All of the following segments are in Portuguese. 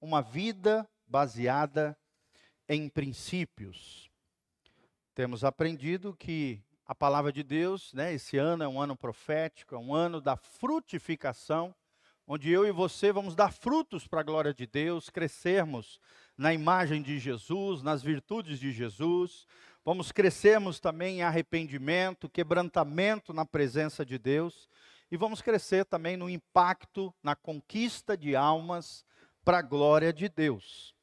uma vida baseada em princípios. Temos aprendido que a palavra de Deus, né, esse ano é um ano profético, é um ano da frutificação, onde eu e você vamos dar frutos para a glória de Deus, crescermos na imagem de Jesus, nas virtudes de Jesus, vamos crescermos também em arrependimento, quebrantamento na presença de Deus, e vamos crescer também no impacto, na conquista de almas para a glória de Deus.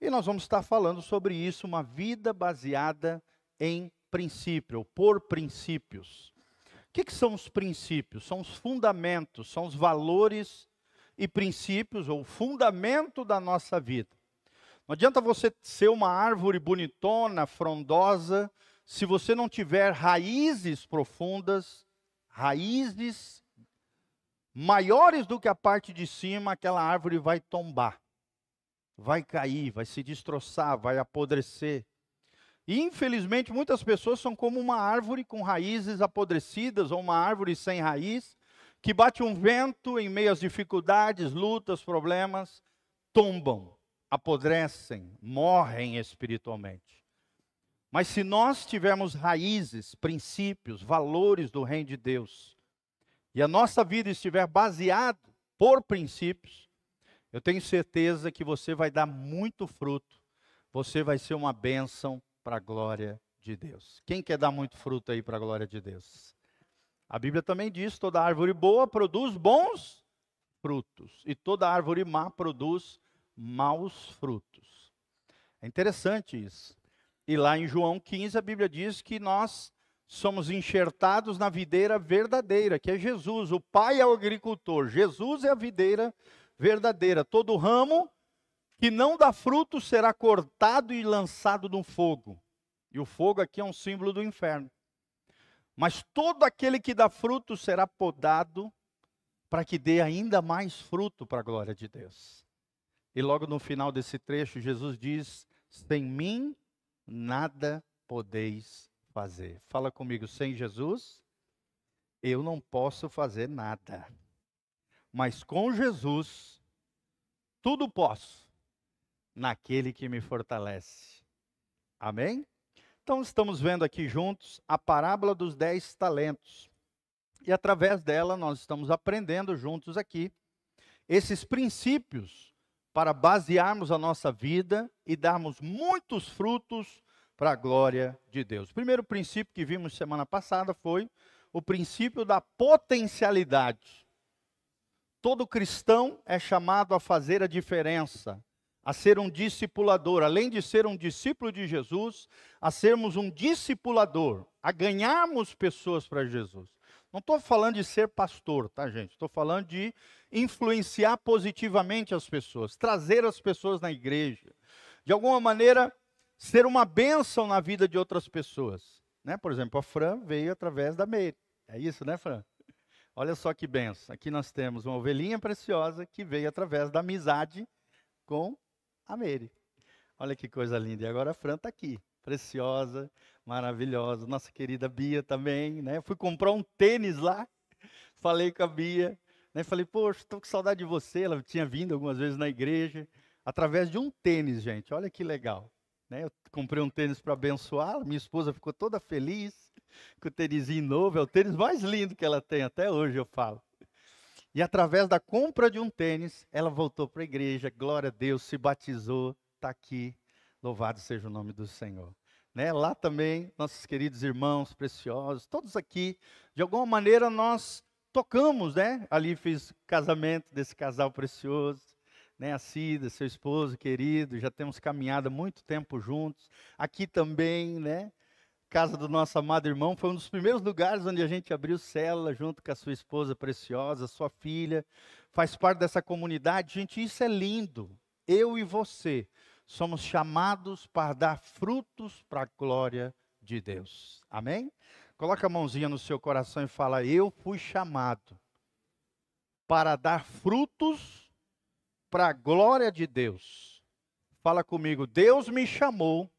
E nós vamos estar falando sobre isso, uma vida baseada em princípio, ou por princípios. O que, que são os princípios? São os fundamentos, são os valores e princípios, ou fundamento da nossa vida. Não adianta você ser uma árvore bonitona, frondosa, se você não tiver raízes profundas, raízes maiores do que a parte de cima, aquela árvore vai tombar, vai cair, vai se destroçar, vai apodrecer. E infelizmente muitas pessoas são como uma árvore com raízes apodrecidas ou uma árvore sem raiz, que bate um vento em meio às dificuldades, lutas, problemas, tombam, apodrecem, morrem espiritualmente. Mas se nós tivermos raízes, princípios, valores do reino de Deus, e a nossa vida estiver baseada por princípios, eu tenho certeza que você vai dar muito fruto, você vai ser uma bênção para a glória de Deus. Quem quer dar muito fruto aí para a glória de Deus? A Bíblia também diz: toda árvore boa produz bons frutos, e toda árvore má produz maus frutos. É interessante isso. E lá em João 15, a Bíblia diz que nós somos enxertados na videira verdadeira, que é Jesus. O Pai é o agricultor, Jesus é a videira verdadeira. Todo ramo que não dá fruto será cortado e lançado no fogo. E o fogo aqui é um símbolo do inferno. Mas todo aquele que dá fruto será podado para que dê ainda mais fruto para a glória de Deus. E logo no final desse trecho, Jesus diz: Sem mim nada podeis fazer. Fala comigo, sem Jesus, eu não posso fazer nada. Mas com Jesus, tudo posso, naquele que me fortalece. Amém? Então, estamos vendo aqui juntos a parábola dos dez talentos. E através dela, nós estamos aprendendo juntos aqui esses princípios para basearmos a nossa vida e darmos muitos frutos para a glória de Deus. O primeiro princípio que vimos semana passada foi o princípio da potencialidade. Todo cristão é chamado a fazer a diferença, a ser um discipulador, além de ser um discípulo de Jesus, a sermos um discipulador, a ganharmos pessoas para Jesus. Não estou falando de ser pastor, tá, gente? Estou falando de influenciar positivamente as pessoas, trazer as pessoas na igreja. De alguma maneira, ser uma bênção na vida de outras pessoas. Né? Por exemplo, a Fran veio através da Meire. É isso, né, Fran? Olha só que benção. Aqui nós temos uma ovelhinha preciosa que veio através da amizade com a Meire. Olha que coisa linda. E agora a Fran está aqui, preciosa, maravilhosa. Nossa querida Bia também, né? Fui comprar um tênis lá, falei com a Bia, né? Falei, poxa, estou com saudade de você. Ela tinha vindo algumas vezes na igreja, através de um tênis, gente. Olha que legal. Né? Eu comprei um tênis para abençoá-la, minha esposa ficou toda feliz com o tênisinho novo, é o tênis mais lindo que ela tem, até hoje eu falo. E através da compra de um tênis, ela voltou para a igreja, glória a Deus, se batizou, está aqui, louvado seja o nome do Senhor. Né? Lá também, nossos queridos irmãos preciosos, todos aqui, de alguma maneira nós tocamos, né? Ali fiz casamento desse casal precioso né, a Cida, seu esposo querido, já temos caminhado muito tempo juntos. Aqui também, né, casa do nosso amado irmão, foi um dos primeiros lugares onde a gente abriu célula junto com a sua esposa preciosa, sua filha, faz parte dessa comunidade. Gente, isso é lindo. Eu e você somos chamados para dar frutos para a glória de Deus. Amém? Coloca a mãozinha no seu coração e fala: Eu fui chamado para dar frutos para a glória de Deus. Fala comigo, Deus me chamou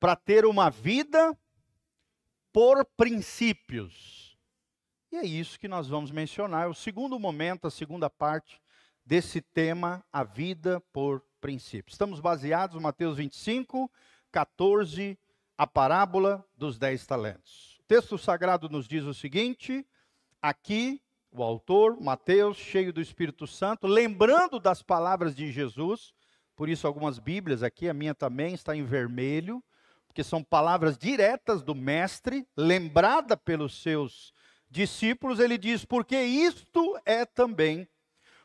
para ter uma vida por princípios. E é isso que nós vamos mencionar. O segundo momento, a segunda parte desse tema, a vida por princípios. Estamos baseados em Mateus 25, 14, a parábola dos dez talentos. O texto sagrado nos diz o seguinte: aqui o autor, Mateus, cheio do Espírito Santo, lembrando das palavras de Jesus, por isso algumas Bíblias aqui, a minha também está em vermelho, porque são palavras diretas do mestre, lembrada pelos seus discípulos, ele diz: "Porque isto é também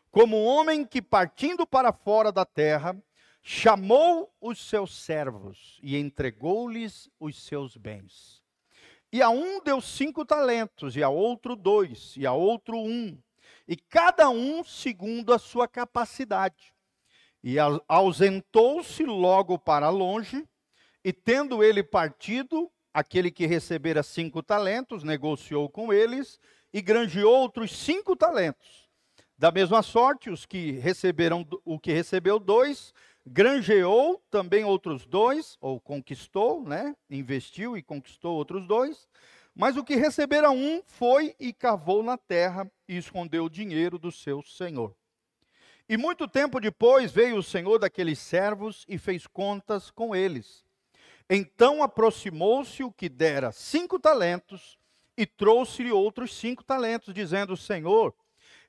como um homem que partindo para fora da terra, chamou os seus servos e entregou-lhes os seus bens. E a um deu cinco talentos, e a outro dois, e a outro um, e cada um segundo a sua capacidade. E ausentou-se logo para longe, e tendo ele partido, aquele que recebera cinco talentos, negociou com eles, e granjeou outros cinco talentos. Da mesma sorte, os que receberam o que recebeu dois, granjeou também outros dois, ou conquistou, né? Investiu e conquistou outros dois. Mas o que recebera um foi e cavou na terra e escondeu o dinheiro do seu senhor. E muito tempo depois veio o senhor daqueles servos e fez contas com eles. Então aproximou-se o que dera cinco talentos e trouxe-lhe outros cinco talentos, dizendo: Senhor,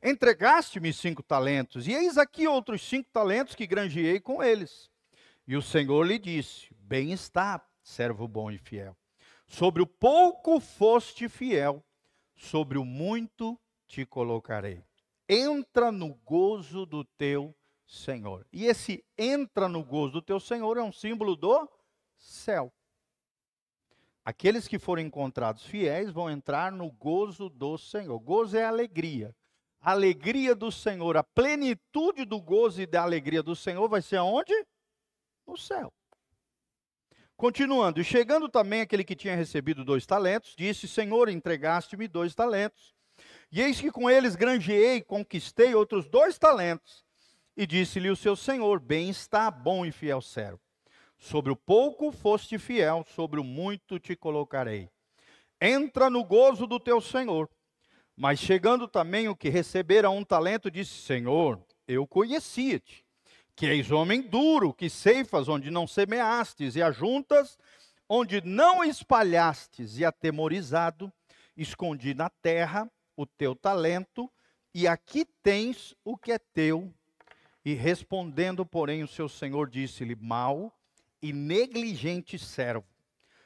Entregaste-me cinco talentos, e eis aqui outros cinco talentos que granjeei com eles. E o Senhor lhe disse: Bem está, servo bom e fiel. Sobre o pouco foste fiel, sobre o muito te colocarei. Entra no gozo do teu Senhor. E esse entra no gozo do teu Senhor é um símbolo do céu. Aqueles que forem encontrados fiéis vão entrar no gozo do Senhor. Gozo é alegria a alegria do Senhor, a plenitude do gozo e da alegria do Senhor vai ser aonde? No céu. Continuando, e chegando também aquele que tinha recebido dois talentos, disse: Senhor, entregaste-me dois talentos. E eis que com eles granjeei conquistei outros dois talentos. E disse-lhe o seu senhor: Bem está, bom e fiel servo. Sobre o pouco foste fiel, sobre o muito te colocarei. Entra no gozo do teu senhor. Mas chegando também o que recebera um talento, disse: Senhor, eu conhecia-te, que és homem duro, que ceifas onde não semeastes, e ajuntas onde não espalhastes, e atemorizado, escondi na terra o teu talento, e aqui tens o que é teu. E respondendo, porém, o seu senhor disse-lhe: Mal e negligente servo,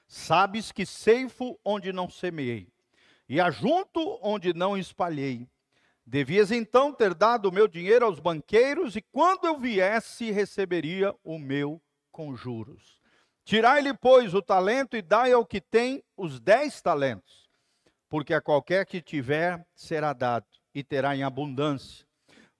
sabes que ceifo onde não semeei e ajunto onde não espalhei. Devias então ter dado o meu dinheiro aos banqueiros, e quando eu viesse, receberia o meu com juros. Tirai-lhe, pois, o talento e dai ao que tem os dez talentos, porque a qualquer que tiver será dado, e terá em abundância.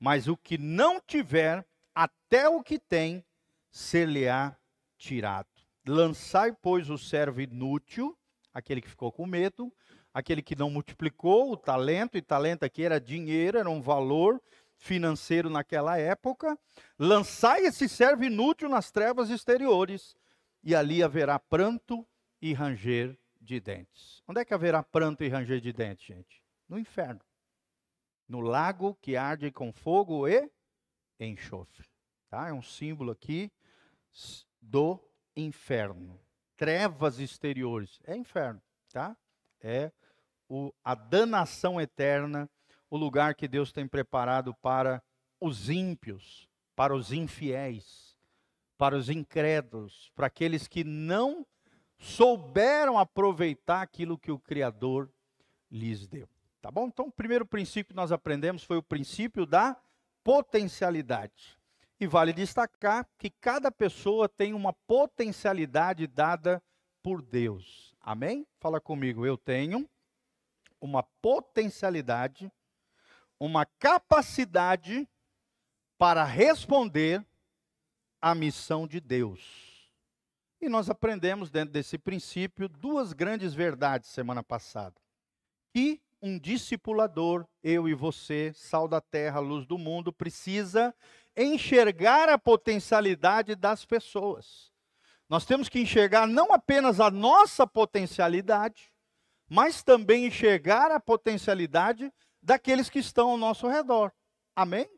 Mas o que não tiver, até o que tem, ser-lhe-á tirado. Lançai, pois, o servo inútil, aquele que ficou com medo, aquele que não multiplicou o talento, e talento aqui era dinheiro, era um valor financeiro naquela época. Lançai esse servo inútil nas trevas exteriores, e ali haverá pranto e ranger de dentes. Onde é que haverá pranto e ranger de dentes, gente? No inferno. No lago que arde com fogo e enxofre. Tá? É um símbolo aqui do inferno. Trevas exteriores. É inferno, tá? É o, a danação eterna, o lugar que Deus tem preparado para os ímpios, para os infiéis, para os incrédulos, para aqueles que não souberam aproveitar aquilo que o Criador lhes deu. Tá bom? Então, o primeiro princípio que nós aprendemos foi o princípio da potencialidade. E vale destacar que cada pessoa tem uma potencialidade dada por Deus. Amém? Fala comigo, eu tenho uma potencialidade, uma capacidade para responder à missão de Deus. E nós aprendemos dentro desse princípio duas grandes verdades semana passada. Que um discipulador, eu e você, sal da terra, luz do mundo, precisa enxergar a potencialidade das pessoas. Nós temos que enxergar não apenas a nossa potencialidade, mas também enxergar a potencialidade daqueles que estão ao nosso redor. Amém?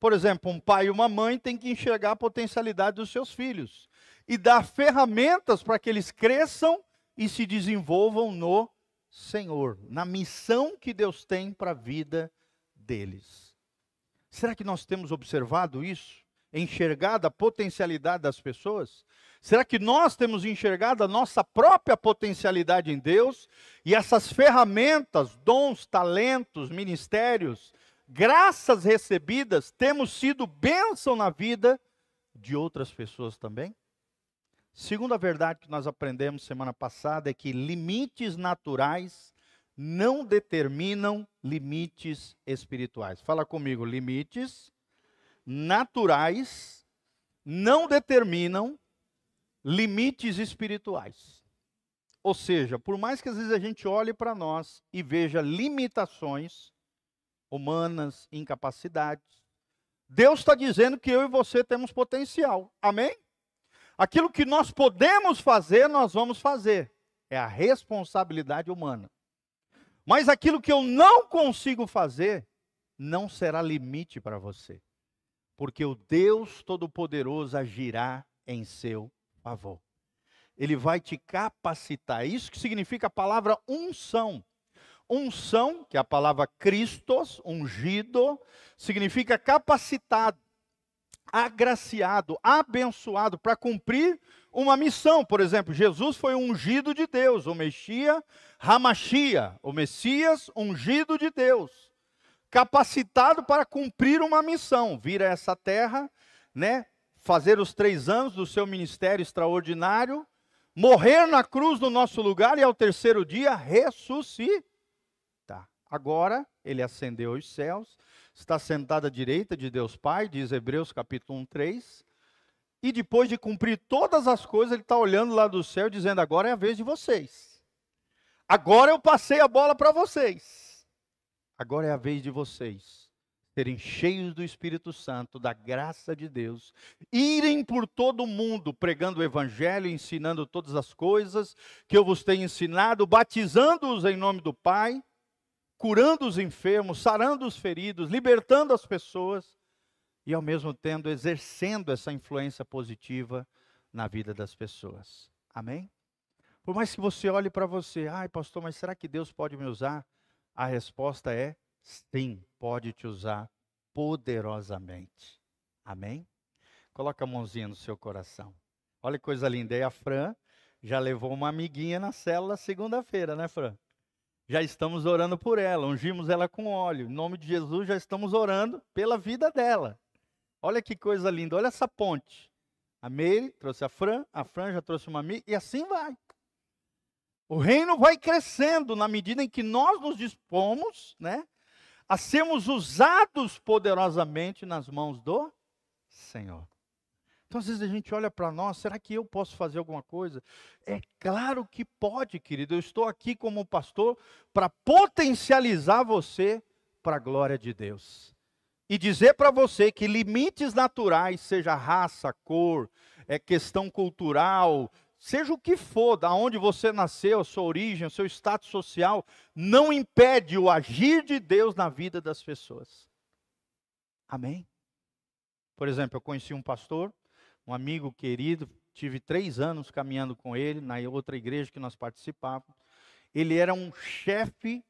Por exemplo, um pai e uma mãe têm que enxergar a potencialidade dos seus filhos e dar ferramentas para que eles cresçam e se desenvolvam no Senhor, na missão que Deus tem para a vida deles. Será que nós temos observado isso? Enxergado a potencialidade das pessoas? Será que nós temos enxergado a nossa própria potencialidade em Deus e essas ferramentas, dons, talentos, ministérios, graças recebidas, temos sido bênção na vida de outras pessoas também? Segunda verdade que nós aprendemos semana passada é que limites naturais não determinam limites espirituais. Fala comigo, limites naturais não determinam limites espirituais. Ou seja, por mais que às vezes a gente olhe para nós e veja limitações humanas, incapacidades, Deus está dizendo que eu e você temos potencial. Amém? Aquilo que nós podemos fazer, nós vamos fazer. É a responsabilidade humana. Mas aquilo que eu não consigo fazer, não será limite para você. Porque o Deus Todo-Poderoso agirá em seu favor. Ele vai te capacitar. Isso que significa a palavra unção. Unção, que é a palavra Christos, ungido, significa capacitado, agraciado, abençoado para cumprir uma missão. Por exemplo, Jesus foi ungido de Deus, o Messias, Ramachia, o Messias ungido de Deus, capacitado para cumprir uma missão, vir a essa terra, né, fazer os três anos do seu ministério extraordinário, morrer na cruz no nosso lugar e ao terceiro dia ressuscitar. Agora ele ascendeu aos céus, está sentado à direita de Deus Pai, diz Hebreus capítulo 1, 3. E depois de cumprir todas as coisas, ele está olhando lá do céu, dizendo: agora é a vez de vocês. Agora eu passei a bola para vocês. Agora é a vez de vocês serem cheios do Espírito Santo, da graça de Deus, irem por todo o mundo pregando o Evangelho, ensinando todas as coisas que eu vos tenho ensinado, batizando-os em nome do Pai, curando os enfermos, sarando os feridos, libertando as pessoas e ao mesmo tempo exercendo essa influência positiva na vida das pessoas. Amém? Por mais que você olhe para você, ai pastor, mas será que Deus pode me usar? A resposta é sim, pode te usar poderosamente. Amém? Coloca a mãozinha no seu coração. Olha que coisa linda. E a Fran já levou uma amiguinha na célula segunda-feira, né, Fran? Já estamos orando por ela, ungimos ela com óleo. Em nome de Jesus, já estamos orando pela vida dela. Olha que coisa linda, olha essa ponte. A Meire trouxe a Fran, a Fran já trouxe uma amiga, e assim vai. O reino vai crescendo na medida em que nós nos dispomos, né, a sermos usados poderosamente nas mãos do Senhor. Então, às vezes a gente olha para nós, será que eu posso fazer alguma coisa? É claro que pode, querido. Eu estou aqui como pastor para potencializar você para a glória de Deus. E dizer para você que limites naturais, seja raça, cor, é questão cultural, seja o que for, da onde você nasceu, a sua origem, o seu status social, não impede o agir de Deus na vida das pessoas. Amém? Por exemplo, eu conheci um pastor, um amigo querido, tive três anos caminhando com ele na outra igreja que nós participávamos. Ele era um chefe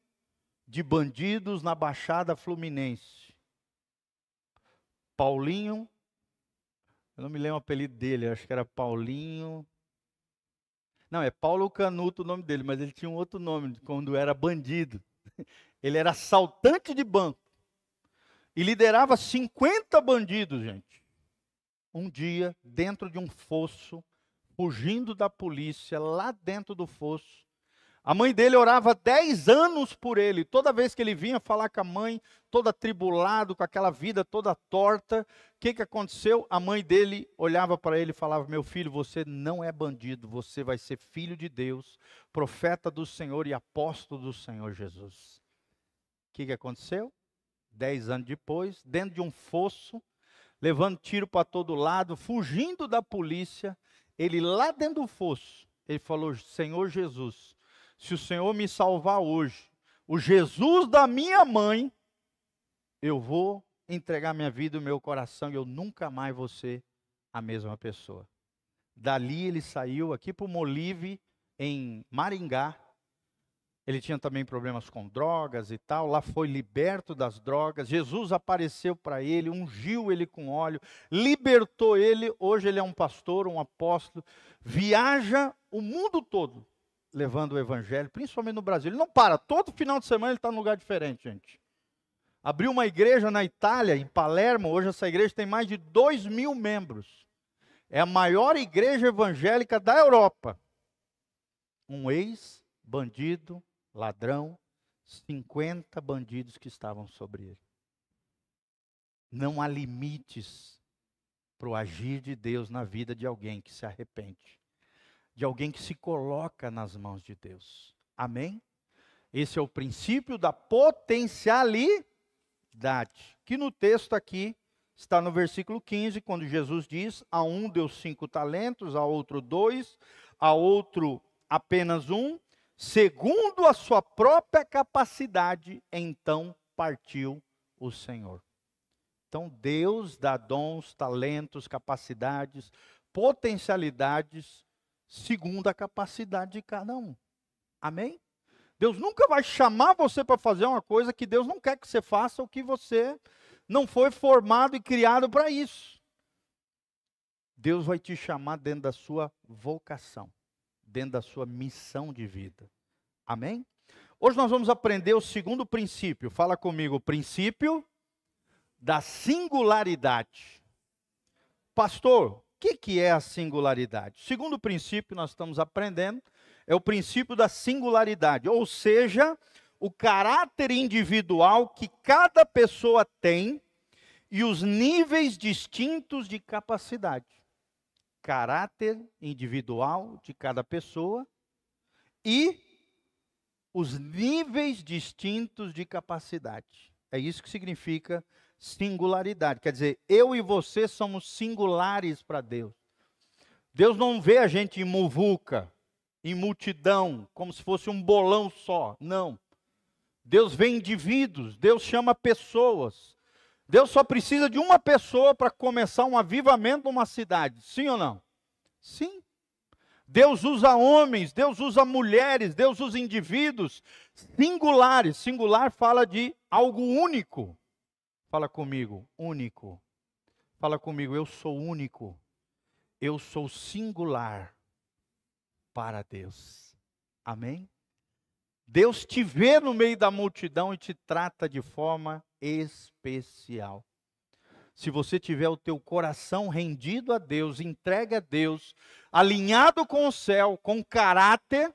de bandidos na Baixada Fluminense. Paulinho, eu não me lembro o apelido dele, acho que era Paulinho. Não, é Paulo Canuto o nome dele, mas ele tinha um outro nome quando era bandido. Ele era assaltante de banco. E liderava 50 bandidos, gente. Um dia, dentro de um fosso, fugindo da polícia, lá dentro do fosso, a mãe dele orava 10 anos por ele. Toda vez que ele vinha falar com a mãe, todo atribulado, com aquela vida toda torta, o que, que aconteceu? A mãe dele olhava para ele e falava: Meu filho, você não é bandido, você vai ser filho de Deus, profeta do Senhor e apóstolo do Senhor Jesus. O que, que aconteceu? Dez anos depois, dentro de um fosso, levando tiro para todo lado, fugindo da polícia, ele lá dentro do fosso, ele falou: Senhor Jesus se o Senhor me salvar hoje, o Jesus da minha mãe, eu vou entregar minha vida, o meu coração, e eu nunca mais vou ser a mesma pessoa. Dali ele saiu aqui para o Molive, em Maringá. Ele tinha também problemas com drogas e tal. Lá foi liberto das drogas. Jesus apareceu para ele, ungiu ele com óleo, libertou ele. Hoje ele é um pastor, um apóstolo. Viaja o mundo todo levando o evangelho, principalmente no Brasil. Ele não para, todo final de semana ele está num lugar diferente, gente. Abriu uma igreja na Itália, em Palermo. Hoje essa igreja tem mais de 2 mil membros. É a maior igreja evangélica da Europa. Um ex-bandido, ladrão, 50 bandidos que estavam sobre ele. Não há limites para o agir de Deus na vida de alguém que se arrepende, de alguém que se coloca nas mãos de Deus. Amém? Esse é o princípio da potencialidade, que no texto aqui está no versículo 15, quando Jesus diz: a um deu cinco talentos, a outro dois, a outro apenas um, segundo a sua própria capacidade, então partiu o Senhor. Então Deus dá dons, talentos, capacidades, potencialidades, segundo a capacidade de cada um. Amém? Deus nunca vai chamar você para fazer uma coisa que Deus não quer que você faça ou que você não foi formado e criado para isso. Deus vai te chamar dentro da sua vocação, dentro da sua missão de vida. Amém? Hoje nós vamos aprender o segundo princípio. Fala comigo, o princípio da singularidade. Pastor, que, que é a singularidade? Segundo princípio nós estamos aprendendo é o princípio da singularidade, ou seja, o caráter individual que cada pessoa tem e os níveis distintos de capacidade. Caráter individual de cada pessoa e os níveis distintos de capacidade. É isso que significa singularidade. Quer dizer, eu e você somos singulares para Deus. Deus não vê a gente em muvuca, em multidão, como se fosse um bolão só. Não. Deus vê indivíduos, Deus chama pessoas. Deus só precisa de uma pessoa para começar um avivamento numa cidade. Sim ou não? Sim. Deus usa homens, Deus usa mulheres, Deus usa indivíduos singulares. Singular fala de algo único. Fala comigo, único. Fala comigo, eu sou único. Eu sou singular para Deus. Amém? Deus te vê no meio da multidão e te trata de forma especial. Se você tiver o teu coração rendido a Deus, entregue a Deus, alinhado com o céu, com caráter,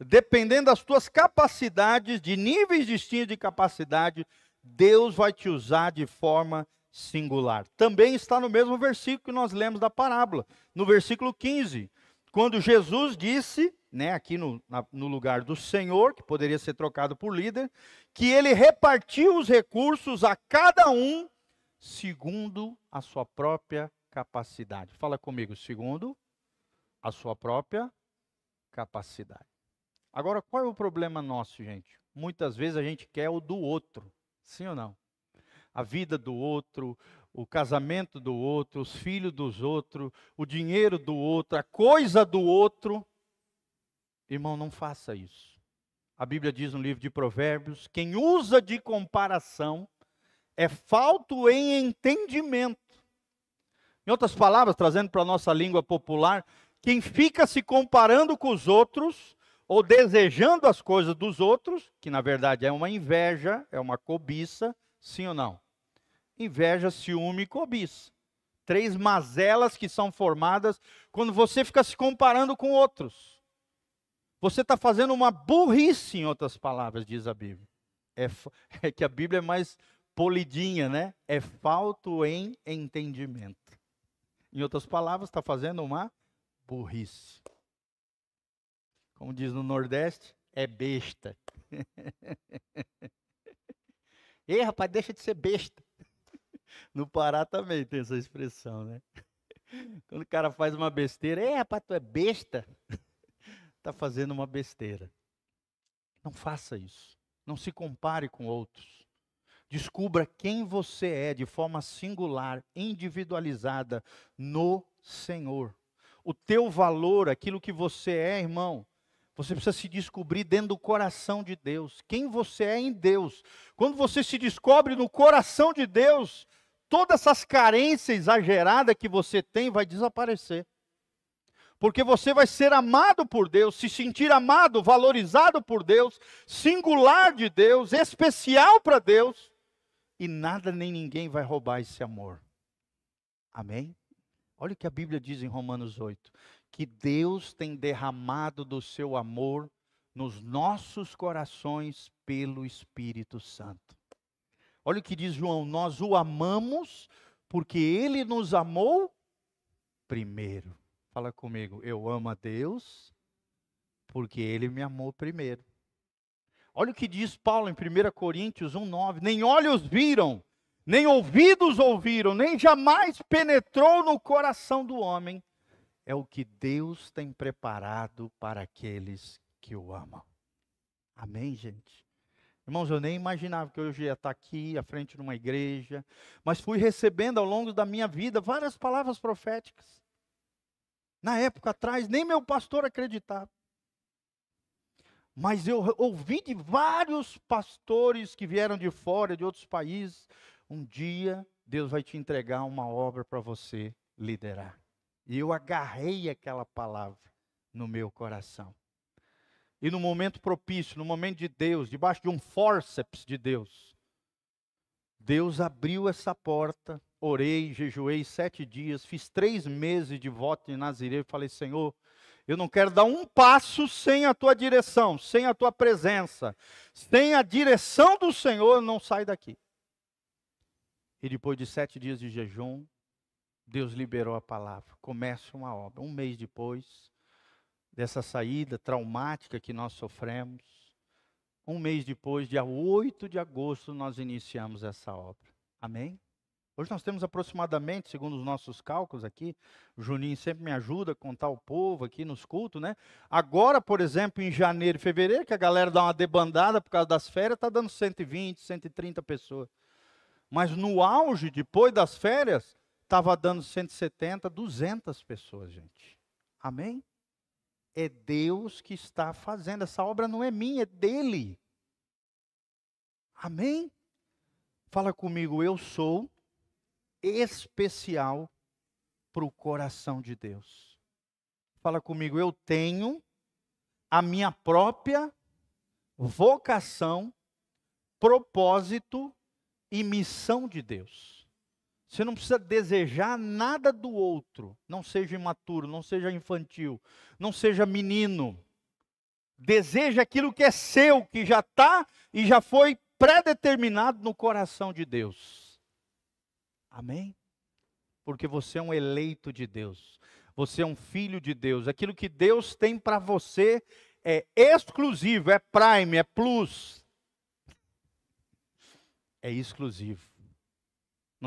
dependendo das tuas capacidades, de níveis distintos de capacidade, Deus vai te usar de forma singular. Também está no mesmo versículo que nós lemos da parábola, no versículo 15, quando Jesus disse né, aqui no, na, no lugar do Senhor, que poderia ser trocado por líder, que ele repartiu os recursos a cada um segundo a sua própria capacidade. Fala comigo, segundo a sua própria capacidade. Agora, qual é o problema nosso, gente? Muitas vezes a gente quer o do outro, sim ou não? A vida do outro, o casamento do outro, os filhos dos outros, o dinheiro do outro, a coisa do outro. Irmão, não faça isso. A Bíblia diz no livro de Provérbios: quem usa de comparação é falto em entendimento. Em outras palavras, trazendo para a nossa língua popular, quem fica se comparando com os outros ou desejando as coisas dos outros, que na verdade é uma inveja, é uma cobiça, sim ou não? Inveja, ciúme e cobiça. Três mazelas que são formadas quando você fica se comparando com outros. Você está fazendo uma burrice, em outras palavras, diz a Bíblia. É, é, que a Bíblia é mais polidinha, né? É falto em entendimento. Em outras palavras, está fazendo uma burrice. Como diz no Nordeste, é besta. Ei, rapaz, deixa de ser besta. No Pará também tem essa expressão, né? Quando o cara faz uma besteira, ei, rapaz, tu é besta está fazendo uma besteira. Não faça isso. Não se compare com outros. Descubra quem você é de forma singular, individualizada no Senhor. O teu valor, aquilo que você é, irmão, você precisa se descobrir dentro do coração de Deus. Quem você é em Deus. Quando você se descobre no coração de Deus, todas essas carências exageradas que você tem vai desaparecer. Porque você vai ser amado por Deus, se sentir amado, valorizado por Deus, singular de Deus, especial para Deus e nada nem ninguém vai roubar esse amor. Amém? Olha o que a Bíblia diz em Romanos 8: que Deus tem derramado do seu amor nos nossos corações pelo Espírito Santo. Olha o que diz João: nós o amamos porque ele nos amou primeiro. Fala comigo, eu amo a Deus porque ele me amou primeiro. Olha o que diz Paulo em 1 Coríntios 1,9: Nem olhos viram, nem ouvidos ouviram, nem jamais penetrou no coração do homem. É o que Deus tem preparado para aqueles que o amam. Amém, gente? Irmãos, eu nem imaginava que eu ia estar aqui à frente de uma igreja, mas fui recebendo ao longo da minha vida várias palavras proféticas. Na época atrás, nem meu pastor acreditava. Mas eu ouvi de vários pastores que vieram de fora, de outros países, um dia Deus vai te entregar uma obra para você liderar. E eu agarrei aquela palavra no meu coração. E no momento propício, no momento de Deus, debaixo de um forceps de Deus, Deus abriu essa porta, orei, jejuei sete dias, fiz três meses de voto de Nazireu e falei, Senhor, eu não quero dar um passo sem a tua direção, sem a tua presença. Sem a direção do Senhor, não sai daqui. E depois de sete dias de jejum, Deus liberou a palavra. Começa uma obra. Um mês depois dessa saída traumática que nós sofremos, um mês depois, dia 8 de agosto, nós iniciamos essa obra. Amém? Hoje nós temos aproximadamente, segundo os nossos cálculos aqui, o Juninho sempre me ajuda a contar o povo aqui nos cultos, né? Agora, por exemplo, em janeiro e fevereiro, que a galera dá uma debandada por causa das férias, está dando 120, 130 pessoas. Mas no auge, depois das férias, estava dando 170, 200 pessoas, gente. Amém? É Deus que está fazendo. Essa obra não é minha, é dele. Amém? Fala comigo, eu sou especial para o coração de Deus. Fala comigo, eu tenho a minha própria vocação, propósito e missão de Deus. Você não precisa desejar nada do outro. Não seja imaturo, não seja infantil, não seja menino. Deseja aquilo que é seu, que já está e já foi predeterminado no coração de Deus. Amém? Porque você é um eleito de Deus. Você é um filho de Deus. Aquilo que Deus tem para você é exclusivo, é prime, é plus. É exclusivo.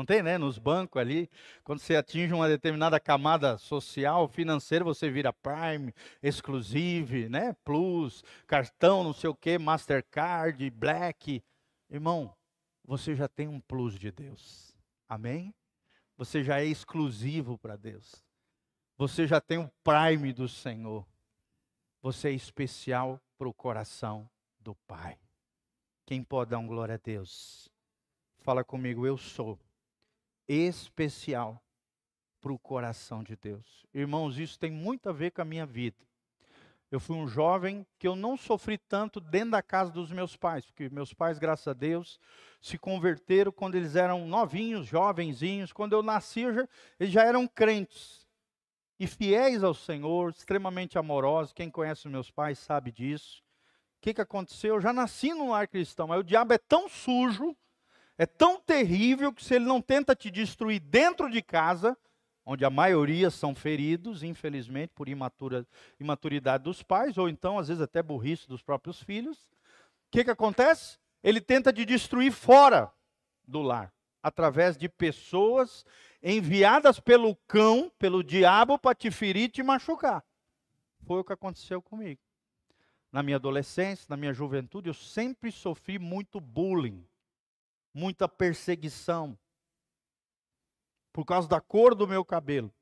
Não tem, né? Nos bancos ali, quando você atinge uma determinada camada social, financeira, você vira Prime, Exclusive, né? Plus, cartão, não sei o que, Mastercard, Black. Irmão, você já tem um plus de Deus. Amém? Você já é exclusivo para Deus. Você já tem o prime do Senhor. Você é especial para o coração do Pai. Quem pode dar um glória a Deus? Fala comigo, eu sou especial para o coração de Deus. Irmãos, isso tem muito a ver com a minha vida. Eu fui um jovem que eu não sofri tanto dentro da casa dos meus pais, porque meus pais, graças a Deus, se converteram quando eles eram novinhos, jovenzinhos. Quando eu nasci, eu já, eles já eram crentes e fiéis ao Senhor, extremamente amorosos. Quem conhece os meus pais sabe disso. O que, que aconteceu? Eu já nasci num lar cristão, mas o diabo é tão sujo, é tão terrível, que se ele não tenta te destruir dentro de casa, onde a maioria são feridos, infelizmente, por imatura, imaturidade dos pais, ou então, às vezes, até burrice dos próprios filhos. O que, que acontece? Ele tenta te destruir fora do lar, através de pessoas enviadas pelo cão, pelo diabo, para te ferir e te machucar. Foi o que aconteceu comigo. Na minha adolescência, na minha juventude, eu sempre sofri muito bullying. Muita perseguição, por causa da cor do meu cabelo,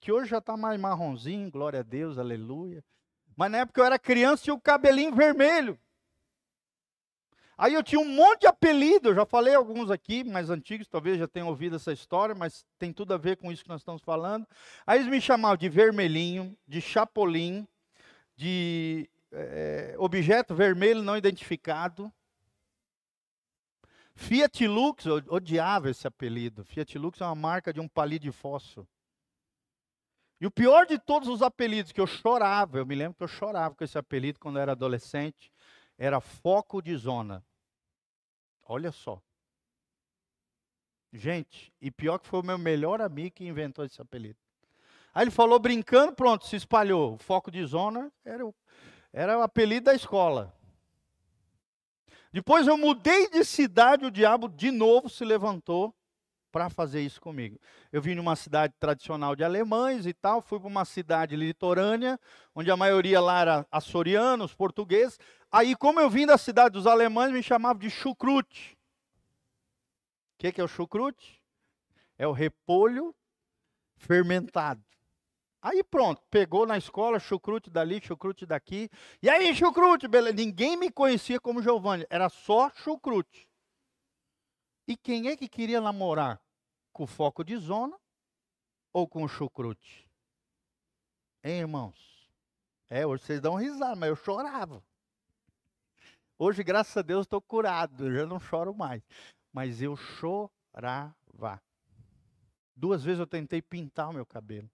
que hoje já está mais marronzinho, glória a Deus, aleluia. Mas na época eu era criança tinha o cabelinho vermelho. Aí eu tinha um monte de apelido, eu já falei alguns aqui, mais antigos, talvez já tenham ouvido essa história, mas tem tudo a ver com isso que nós estamos falando. Aí eles me chamavam de vermelhinho, de chapolim, de é, objeto vermelho não identificado. Fiat Lux, eu odiava esse apelido. Fiat Lux é uma marca de um palito de fósforo. E o pior de todos os apelidos que eu chorava, eu me lembro que eu chorava com esse apelido quando eu era adolescente, era foco de zona. Olha só. Gente, e pior que foi o meu melhor amigo que inventou esse apelido. Aí ele falou brincando, pronto, se espalhou. O foco de zona era o, era o apelido da escola. Depois eu mudei de cidade, o diabo de novo se levantou para fazer isso comigo. Eu vim numa cidade tradicional de alemães e tal, fui para uma cidade litorânea, onde a maioria lá era açorianos, portugueses. Aí, como eu vim da cidade dos alemães, me chamavam de chucrute. O que, que é o chucrute? É o repolho fermentado. Aí pronto, pegou na escola, chucrute dali, chucrute daqui. E aí, chucrute, beleza. Ninguém me conhecia como Giovanni, era só chucrute. E quem é que queria namorar? Com foco de zona ou com chucrute? Hein, irmãos? É, hoje vocês dão risada, mas eu chorava. Hoje, graças a Deus, estou curado, eu já não choro mais. Mas eu chorava. Duas vezes eu tentei pintar o meu cabelo.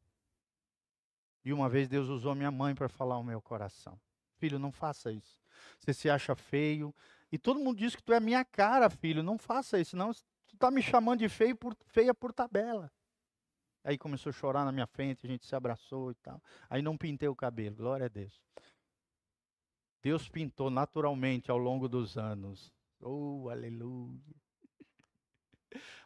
E uma vez Deus usou minha mãe para falar ao meu coração: Filho, não faça isso. Você se acha feio. E todo mundo diz que tu é minha cara, filho. Não faça isso, não. Tu está me chamando de feio por, feia por tabela. Aí começou a chorar na minha frente, a gente se abraçou e tal. Aí não pintei o cabelo, glória a Deus. Deus pintou naturalmente ao longo dos anos. Oh, aleluia.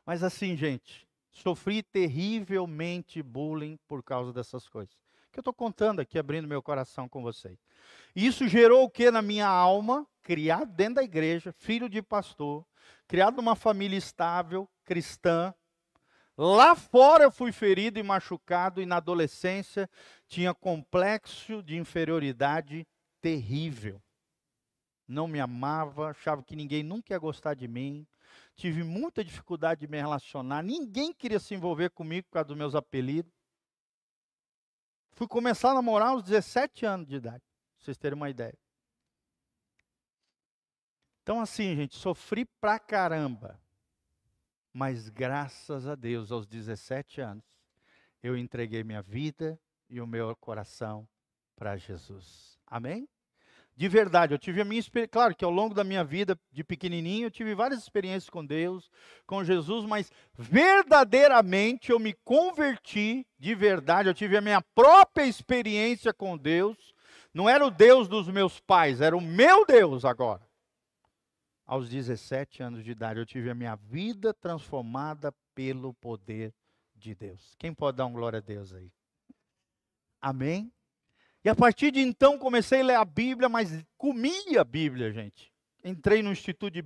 Mas assim, gente, sofri terrivelmente bullying por causa dessas coisas que eu estou contando aqui, abrindo meu coração com vocês. E isso gerou o que na minha alma? Criado dentro da igreja, filho de pastor, criado numa família estável, cristã. Lá fora eu fui ferido e machucado, e na adolescência tinha complexo de inferioridade terrível. Não me amava, achava que ninguém nunca ia gostar de mim. Tive muita dificuldade de me relacionar. Ninguém queria se envolver comigo por causa dos meus apelidos. Fui começar a namorar aos 17 anos de idade, pra vocês terem uma ideia. Então, assim, gente, sofri pra caramba. Mas graças a Deus, aos 17 anos, eu entreguei minha vida e o meu coração para Jesus. Amém? De verdade, eu tive a minha experiência. Claro que ao longo da minha vida de pequenininho, eu tive várias experiências com Deus, com Jesus, mas verdadeiramente eu me converti de verdade. Eu tive a minha própria experiência com Deus. Não era o Deus dos meus pais, era o meu Deus agora. Aos 17 anos de idade, eu tive a minha vida transformada pelo poder de Deus. Quem pode dar um glória a Deus aí? Amém? E a partir de então comecei a ler a Bíblia, mas comia a Bíblia, gente. Entrei no Instituto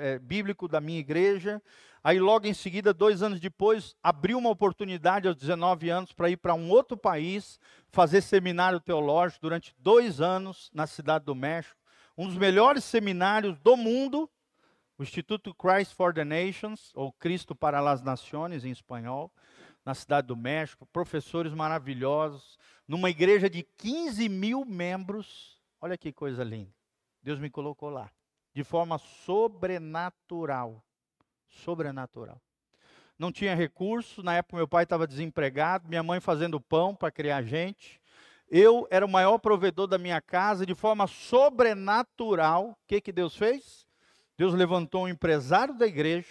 é, Bíblico da minha igreja. Aí, logo em seguida, dois anos depois, abri uma oportunidade aos 19 anos para ir para um outro país, fazer seminário teológico durante dois anos na Cidade do México. Um dos melhores seminários do mundo, o Instituto Christ for the Nations, ou Cristo para as Nações em espanhol, na Cidade do México. Professores maravilhosos numa igreja de 15 mil membros. Olha que coisa linda. Deus me colocou lá. De forma sobrenatural. Sobrenatural. Não tinha recurso. Na época, meu pai estava desempregado. Minha mãe fazendo pão para criar gente. Eu era o maior provedor da minha casa. De forma sobrenatural. O que, que Deus fez? Deus levantou um empresário da igreja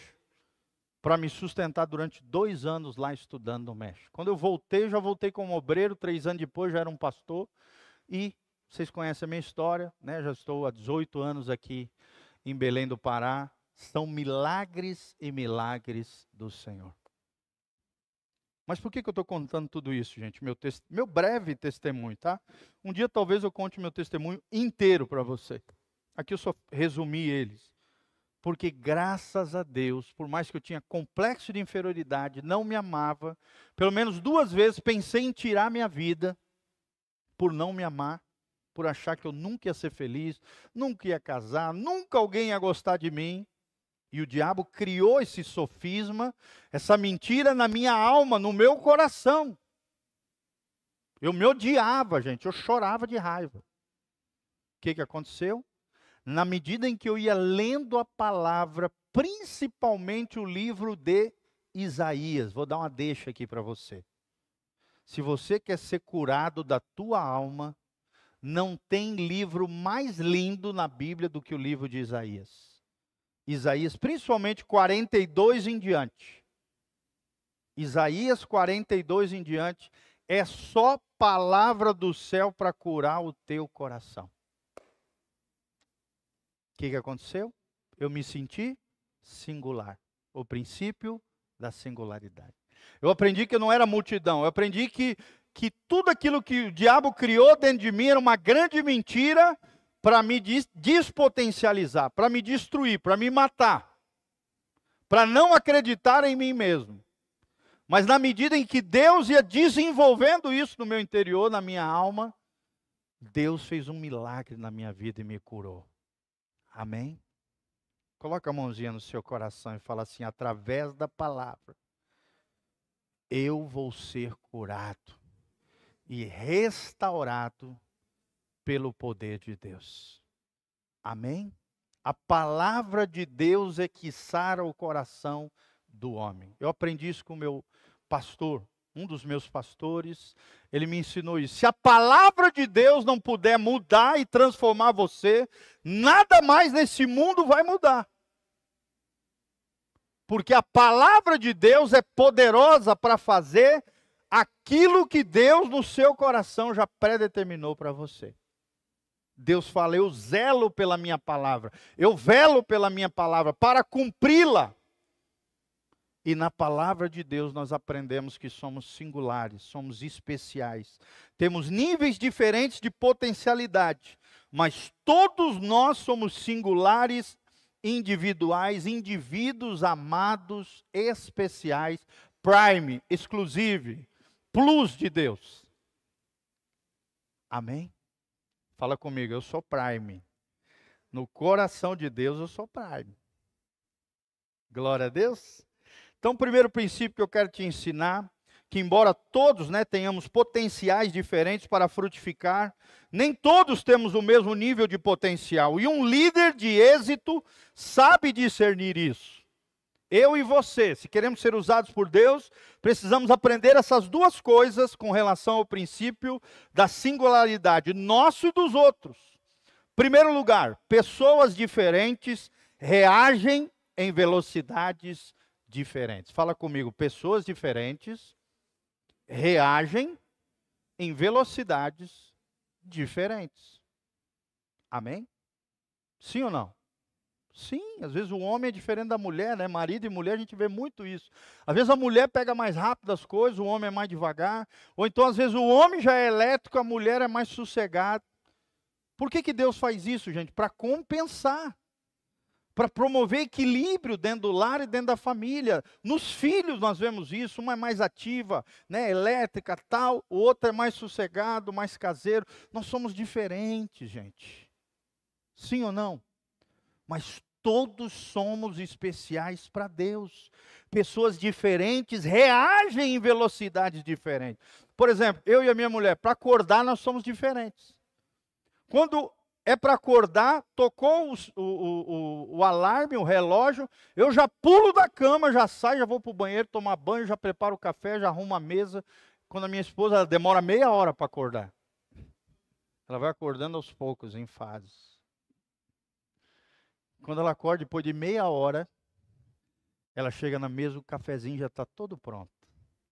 para me sustentar durante dois anos lá estudando no México. Quando eu voltei, já voltei como obreiro, três anos depois já era um pastor, e vocês conhecem a minha história, né? já estou há 18 anos aqui em Belém do Pará, são milagres e milagres do Senhor. Mas por que, que eu estou contando tudo isso, gente? Meu, meu breve testemunho, tá? Um dia talvez eu conte meu testemunho inteiro para você. Aqui eu só resumi eles porque graças a Deus, por mais que eu tinha complexo de inferioridade, não me amava, pelo menos duas vezes pensei em tirar minha vida por não me amar, por achar que eu nunca ia ser feliz, nunca ia casar, nunca alguém ia gostar de mim. E o diabo criou esse sofisma, essa mentira na minha alma, no meu coração. Eu me odiava, gente, eu chorava de raiva. O que, que aconteceu? Na medida em que eu ia lendo a palavra, principalmente o livro de Isaías. Vou dar uma deixa aqui para você. Se você quer ser curado da tua alma, não tem livro mais lindo na Bíblia do que o livro de Isaías. Isaías, principalmente 42 em diante. Isaías 42 em diante é só palavra do céu para curar o teu coração que, que aconteceu? Eu me senti singular. O princípio da singularidade. Eu aprendi que eu não era multidão. Eu aprendi que, que tudo aquilo que o diabo criou dentro de mim era uma grande mentira para me despotencializar, para me destruir, para me matar, para não acreditar em mim mesmo. Mas na medida em que Deus ia desenvolvendo isso no meu interior, na minha alma, Deus fez um milagre na minha vida e me curou. Amém? Coloca a mãozinha no seu coração e fala assim: através da palavra, eu vou ser curado e restaurado pelo poder de Deus. Amém? A palavra de Deus é que sara o coração do homem. Eu aprendi isso com o meu pastor, um dos meus pastores, ele me ensinou isso. Se a palavra de Deus não puder mudar e transformar você, nada mais nesse mundo vai mudar. Porque a palavra de Deus é poderosa para fazer aquilo que Deus no seu coração já predeterminou para você. Deus fala: Eu zelo pela minha palavra, eu velo pela minha palavra para cumpri-la. E na palavra de Deus nós aprendemos que somos singulares, somos especiais. Temos níveis diferentes de potencialidade, mas todos nós somos singulares, individuais, indivíduos amados, especiais, prime, exclusive, plus de Deus. Amém? Fala comigo, eu sou prime. No coração de Deus eu sou prime. Glória a Deus. Então, o primeiro princípio que eu quero te ensinar, que embora todos né, tenhamos potenciais diferentes para frutificar, nem todos temos o mesmo nível de potencial. E um líder de êxito sabe discernir isso. Eu e você, se queremos ser usados por Deus, precisamos aprender essas duas coisas com relação ao princípio da singularidade nosso e dos outros. Primeiro lugar, pessoas diferentes reagem em velocidades diferentes. Fala comigo, pessoas diferentes reagem em velocidades diferentes. Amém? Sim ou não? Sim, às vezes o homem é diferente da mulher, né? Marido e mulher, a gente vê muito isso. Às vezes a mulher pega mais rápido as coisas, o homem é mais devagar. Ou então, às vezes, o homem já é elétrico, a mulher é mais sossegada. Por que, que Deus faz isso, gente? Para compensar para promover equilíbrio dentro do lar e dentro da família. Nos filhos nós vemos isso, uma é mais ativa, né, elétrica, tal, o outro é mais sossegado, mais caseiro. Nós somos diferentes, gente. Sim ou não? Mas todos somos especiais para Deus. Pessoas diferentes reagem em velocidades diferentes. Por exemplo, eu e a minha mulher, para acordar nós somos diferentes. Quando é para acordar, tocou o, o, o, o, alarme, o relógio, eu já pulo da cama, já saio, já vou para o banheiro tomar banho, já preparo o café, já arrumo a mesa. Quando a minha esposa demora meia hora para acordar. Ela vai acordando aos poucos, em fases. Quando ela acorda, depois de meia hora, ela chega na mesa, o cafezinho já está todo pronto.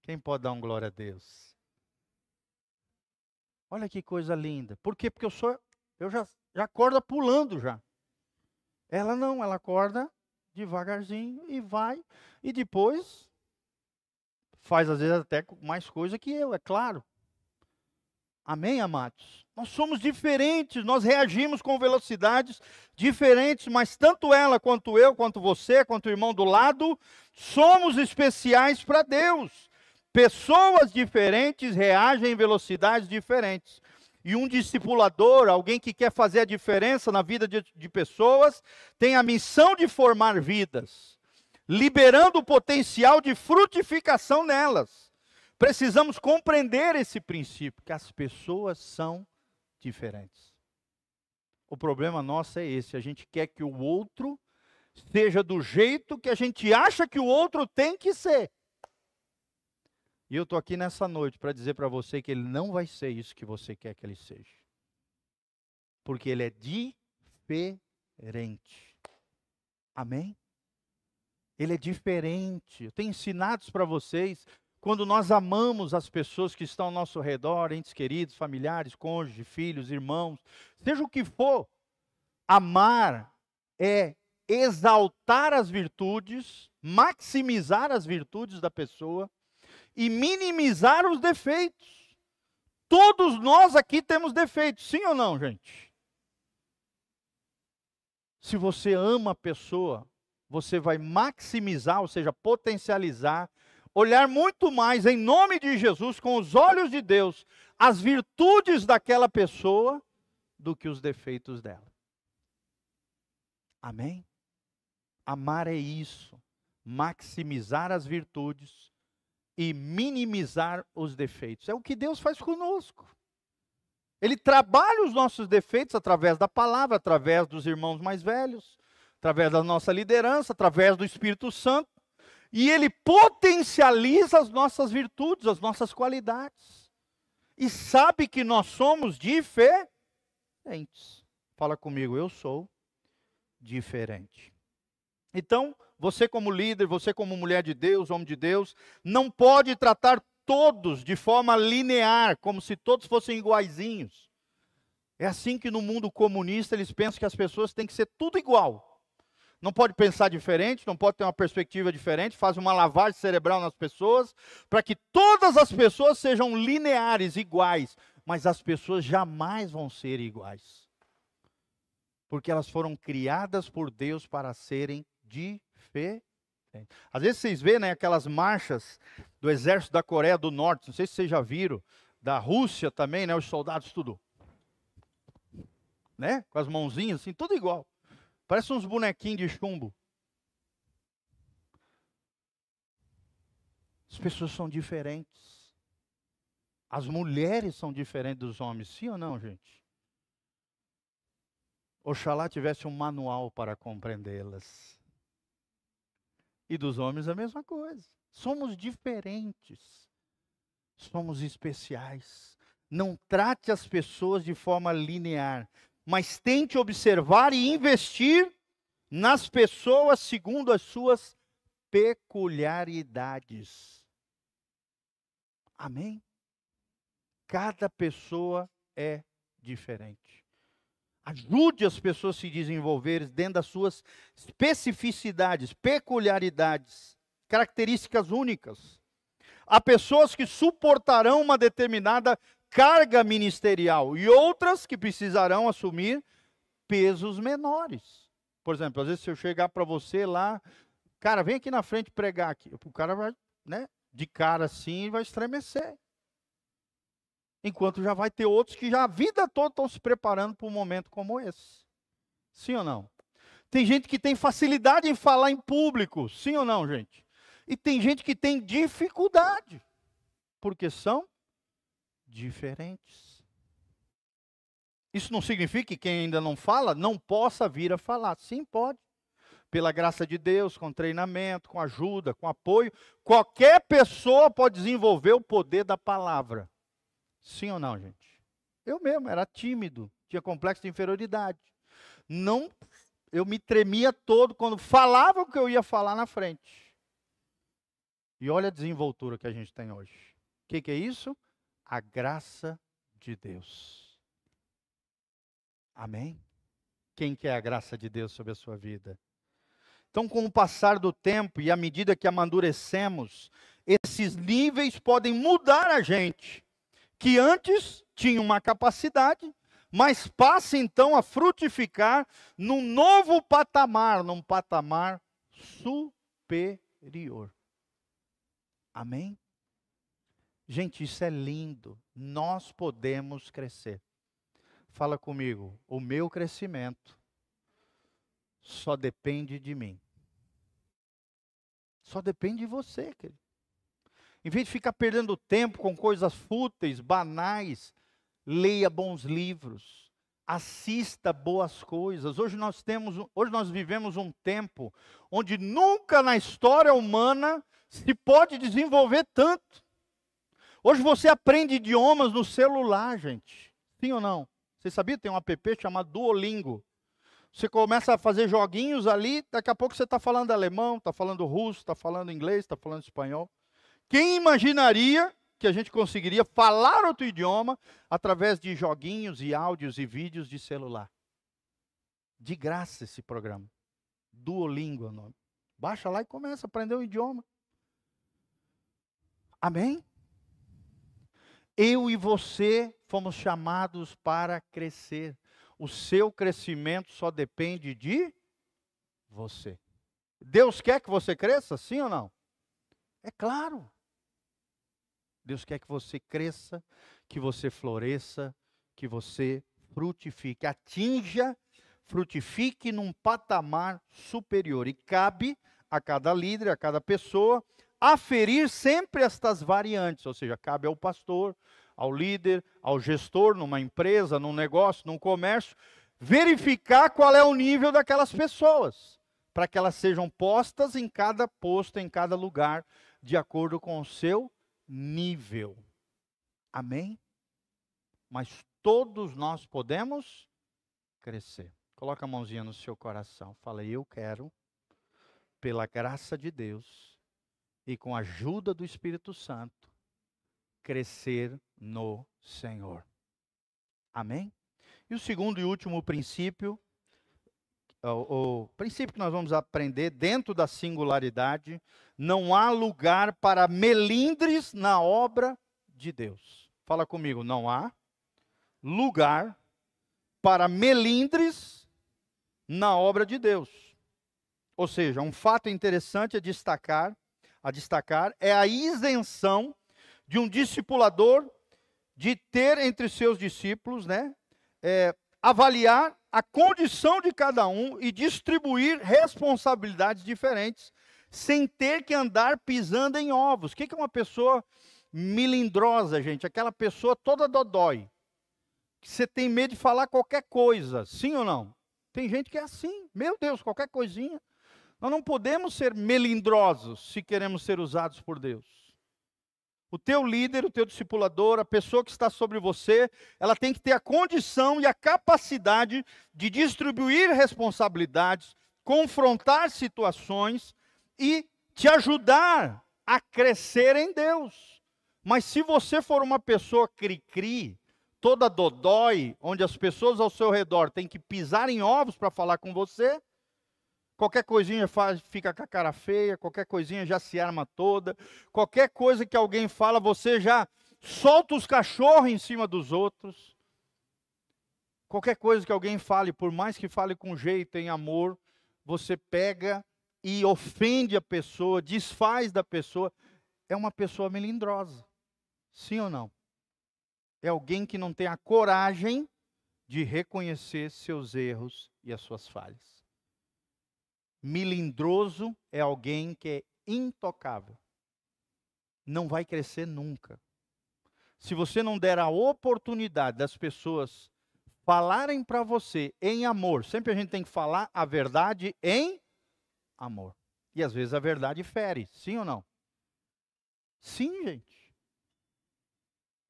Quem pode dar um glória a Deus? Olha que coisa linda. Por quê? Porque eu sou eu já já acorda pulando já. Ela não, ela acorda devagarzinho e vai. E depois faz às vezes até mais coisa que eu, é claro. Amém, amados? Nós somos diferentes, nós reagimos com velocidades diferentes, mas tanto ela quanto eu, quanto você, quanto o irmão do lado, somos especiais para Deus. Pessoas diferentes reagem em velocidades diferentes. E um discipulador, alguém que quer fazer a diferença na vida de, de pessoas, tem a missão de formar vidas, liberando o potencial de frutificação nelas. Precisamos compreender esse princípio, que as pessoas são diferentes. O problema nosso é esse: a gente quer que o outro seja do jeito que a gente acha que o outro tem que ser. E eu estou aqui nessa noite para dizer para você que ele não vai ser isso que você quer que ele seja. Porque ele é diferente. Amém? Ele é diferente. Eu tenho ensinado para vocês. Quando nós amamos as pessoas que estão ao nosso redor, entes queridos, familiares, cônjuges, filhos, irmãos, seja o que for, amar é exaltar as virtudes, maximizar as virtudes da pessoa e minimizar os defeitos. Todos nós aqui temos defeitos, sim ou não, gente? Se você ama a pessoa, você vai maximizar, ou seja, potencializar, olhar muito mais em nome de Jesus, com os olhos de Deus, as virtudes daquela pessoa do que os defeitos dela. Amém? Amar é isso, maximizar as virtudes e minimizar os defeitos. É o que Deus faz conosco. Ele trabalha os nossos defeitos através da palavra, através dos irmãos mais velhos, através da nossa liderança, através do Espírito Santo. E ele potencializa as nossas virtudes, as nossas qualidades. E sabe que nós somos diferentes. Fala comigo, eu sou diferente. Então, você como líder, você como mulher de Deus, homem de Deus, não pode tratar todos de forma linear, como se todos fossem iguaizinhos. É assim que no mundo comunista eles pensam que as pessoas têm que ser tudo igual. Não pode pensar diferente, não pode ter uma perspectiva diferente, faz uma lavagem cerebral nas pessoas, para que todas as pessoas sejam lineares, iguais. Mas as pessoas jamais vão ser iguais. Porque elas foram criadas por Deus para serem diferentes às vezes vocês vê, né, aquelas marchas do exército da Coreia do Norte, não sei se vocês já viram, da Rússia também, né, os soldados tudo, né, com as mãozinhas assim, tudo igual. Parece uns bonequinhos de chumbo. As pessoas são diferentes. As mulheres são diferentes dos homens, sim ou não, gente? Oxalá tivesse um manual para compreendê-las. E dos homens a mesma coisa. Somos diferentes. Somos especiais. Não trate as pessoas de forma linear, mas tente observar e investir nas pessoas segundo as suas peculiaridades. Amém? Cada pessoa é diferente. Ajude as pessoas a se desenvolverem dentro das suas especificidades, peculiaridades, características únicas. Há pessoas que suportarão uma determinada carga ministerial e outras que precisarão assumir pesos menores. Por exemplo, às vezes se eu chegar para você lá, cara, vem aqui na frente pregar aqui, o cara vai, né, de cara assim, vai estremecer enquanto já vai ter outros que já a vida toda estão se preparando para um momento como esse. Sim ou não? Tem gente que tem facilidade em falar em público, sim ou não, gente? E tem gente que tem dificuldade, porque são diferentes. Isso não significa que quem ainda não fala não possa vir a falar. Sim, pode. Pela graça de Deus, com treinamento, com ajuda, com apoio, qualquer pessoa pode desenvolver o poder da palavra. Sim ou não, gente? Eu mesmo era tímido, tinha complexo de inferioridade. Não, eu me tremia todo quando falava o que eu ia falar na frente. E olha a desenvoltura que a gente tem hoje. O que, que é isso? A graça de Deus. Amém? Quem quer a graça de Deus sobre a sua vida? Então, com o passar do tempo e à medida que amadurecemos, esses níveis podem mudar a gente que antes tinha uma capacidade, mas passa então a frutificar num novo patamar, num patamar superior. Amém? Gente, isso é lindo. Nós podemos crescer. Fala comigo, o meu crescimento só depende de mim. Só depende de você, querido. Em vez de ficar perdendo tempo com coisas fúteis, banais, leia bons livros, assista boas coisas. Hoje nós temos, hoje nós vivemos um tempo onde nunca na história humana se pode desenvolver tanto. Hoje você aprende idiomas no celular, gente. Sim ou não? Você sabia? Tem um app chamado Duolingo. Você começa a fazer joguinhos ali, daqui a pouco você está falando alemão, está falando russo, está falando inglês, está falando espanhol. Quem imaginaria que a gente conseguiria falar outro idioma através de joguinhos e áudios e vídeos de celular? De graça esse programa. Duolingo é o nome. Baixa lá e começa a aprender o idioma. Amém? Eu e você fomos chamados para crescer. O seu crescimento só depende de você. Deus quer que você cresça, sim ou não? É claro. Deus quer que você cresça, que você floresça, que você frutifique, atinja, frutifique num patamar superior. E cabe a cada líder, a cada pessoa, aferir sempre estas variantes, ou seja, cabe ao pastor, ao líder, ao gestor numa empresa, num negócio, num comércio, verificar qual é o nível daquelas pessoas, para que elas sejam postas em cada posto, em cada lugar, de acordo com o seu nível. Amém? Mas todos nós podemos crescer. Coloca a mãozinha no seu coração. Fala, eu quero, pela graça de Deus, e com a ajuda do Espírito Santo, crescer no Senhor. Amém? E o segundo e último princípio, o, o, princípio que nós vamos aprender dentro da singularidade, não há lugar para melindres na obra de Deus. Fala comigo, não há lugar para melindres na obra de Deus. Ou seja, um fato interessante é destacar a destacar é a isenção de um discipulador de ter entre seus discípulos, né, é, avaliar a condição de cada um e distribuir responsabilidades diferentes, sem ter que andar pisando em ovos. O que é uma pessoa milindrosa, gente? Aquela pessoa toda dodói. Que você tem medo de falar qualquer coisa, sim ou não? Tem gente que é assim, meu Deus, qualquer coisinha. Nós não podemos ser melindrosos se queremos ser usados por Deus. O teu líder, o teu discipulador, a pessoa que está sobre você, ela tem que ter a condição e a capacidade de distribuir responsabilidades, confrontar situações e te ajudar a crescer em Deus. Mas se você for uma pessoa cri-cri, toda dodói, onde as pessoas ao seu redor têm que pisar em ovos para falar com você, Qualquer coisinha faz, fica com a cara feia, qualquer coisinha já se arma toda. Qualquer coisa que alguém fala, você já solta os cachorros em cima dos outros. Qualquer coisa que alguém fale, por mais que fale com jeito, em amor, você pega e ofende a pessoa, desfaz da pessoa. É uma pessoa melindrosa. Sim ou não? É alguém que não tem a coragem de reconhecer seus erros e as suas falhas. Milindroso é alguém que é intocável. Não vai crescer nunca. Se você não der a oportunidade das pessoas falarem para você em amor, sempre a gente tem que falar a verdade em amor. E às vezes a verdade fere, sim ou não? Sim, gente.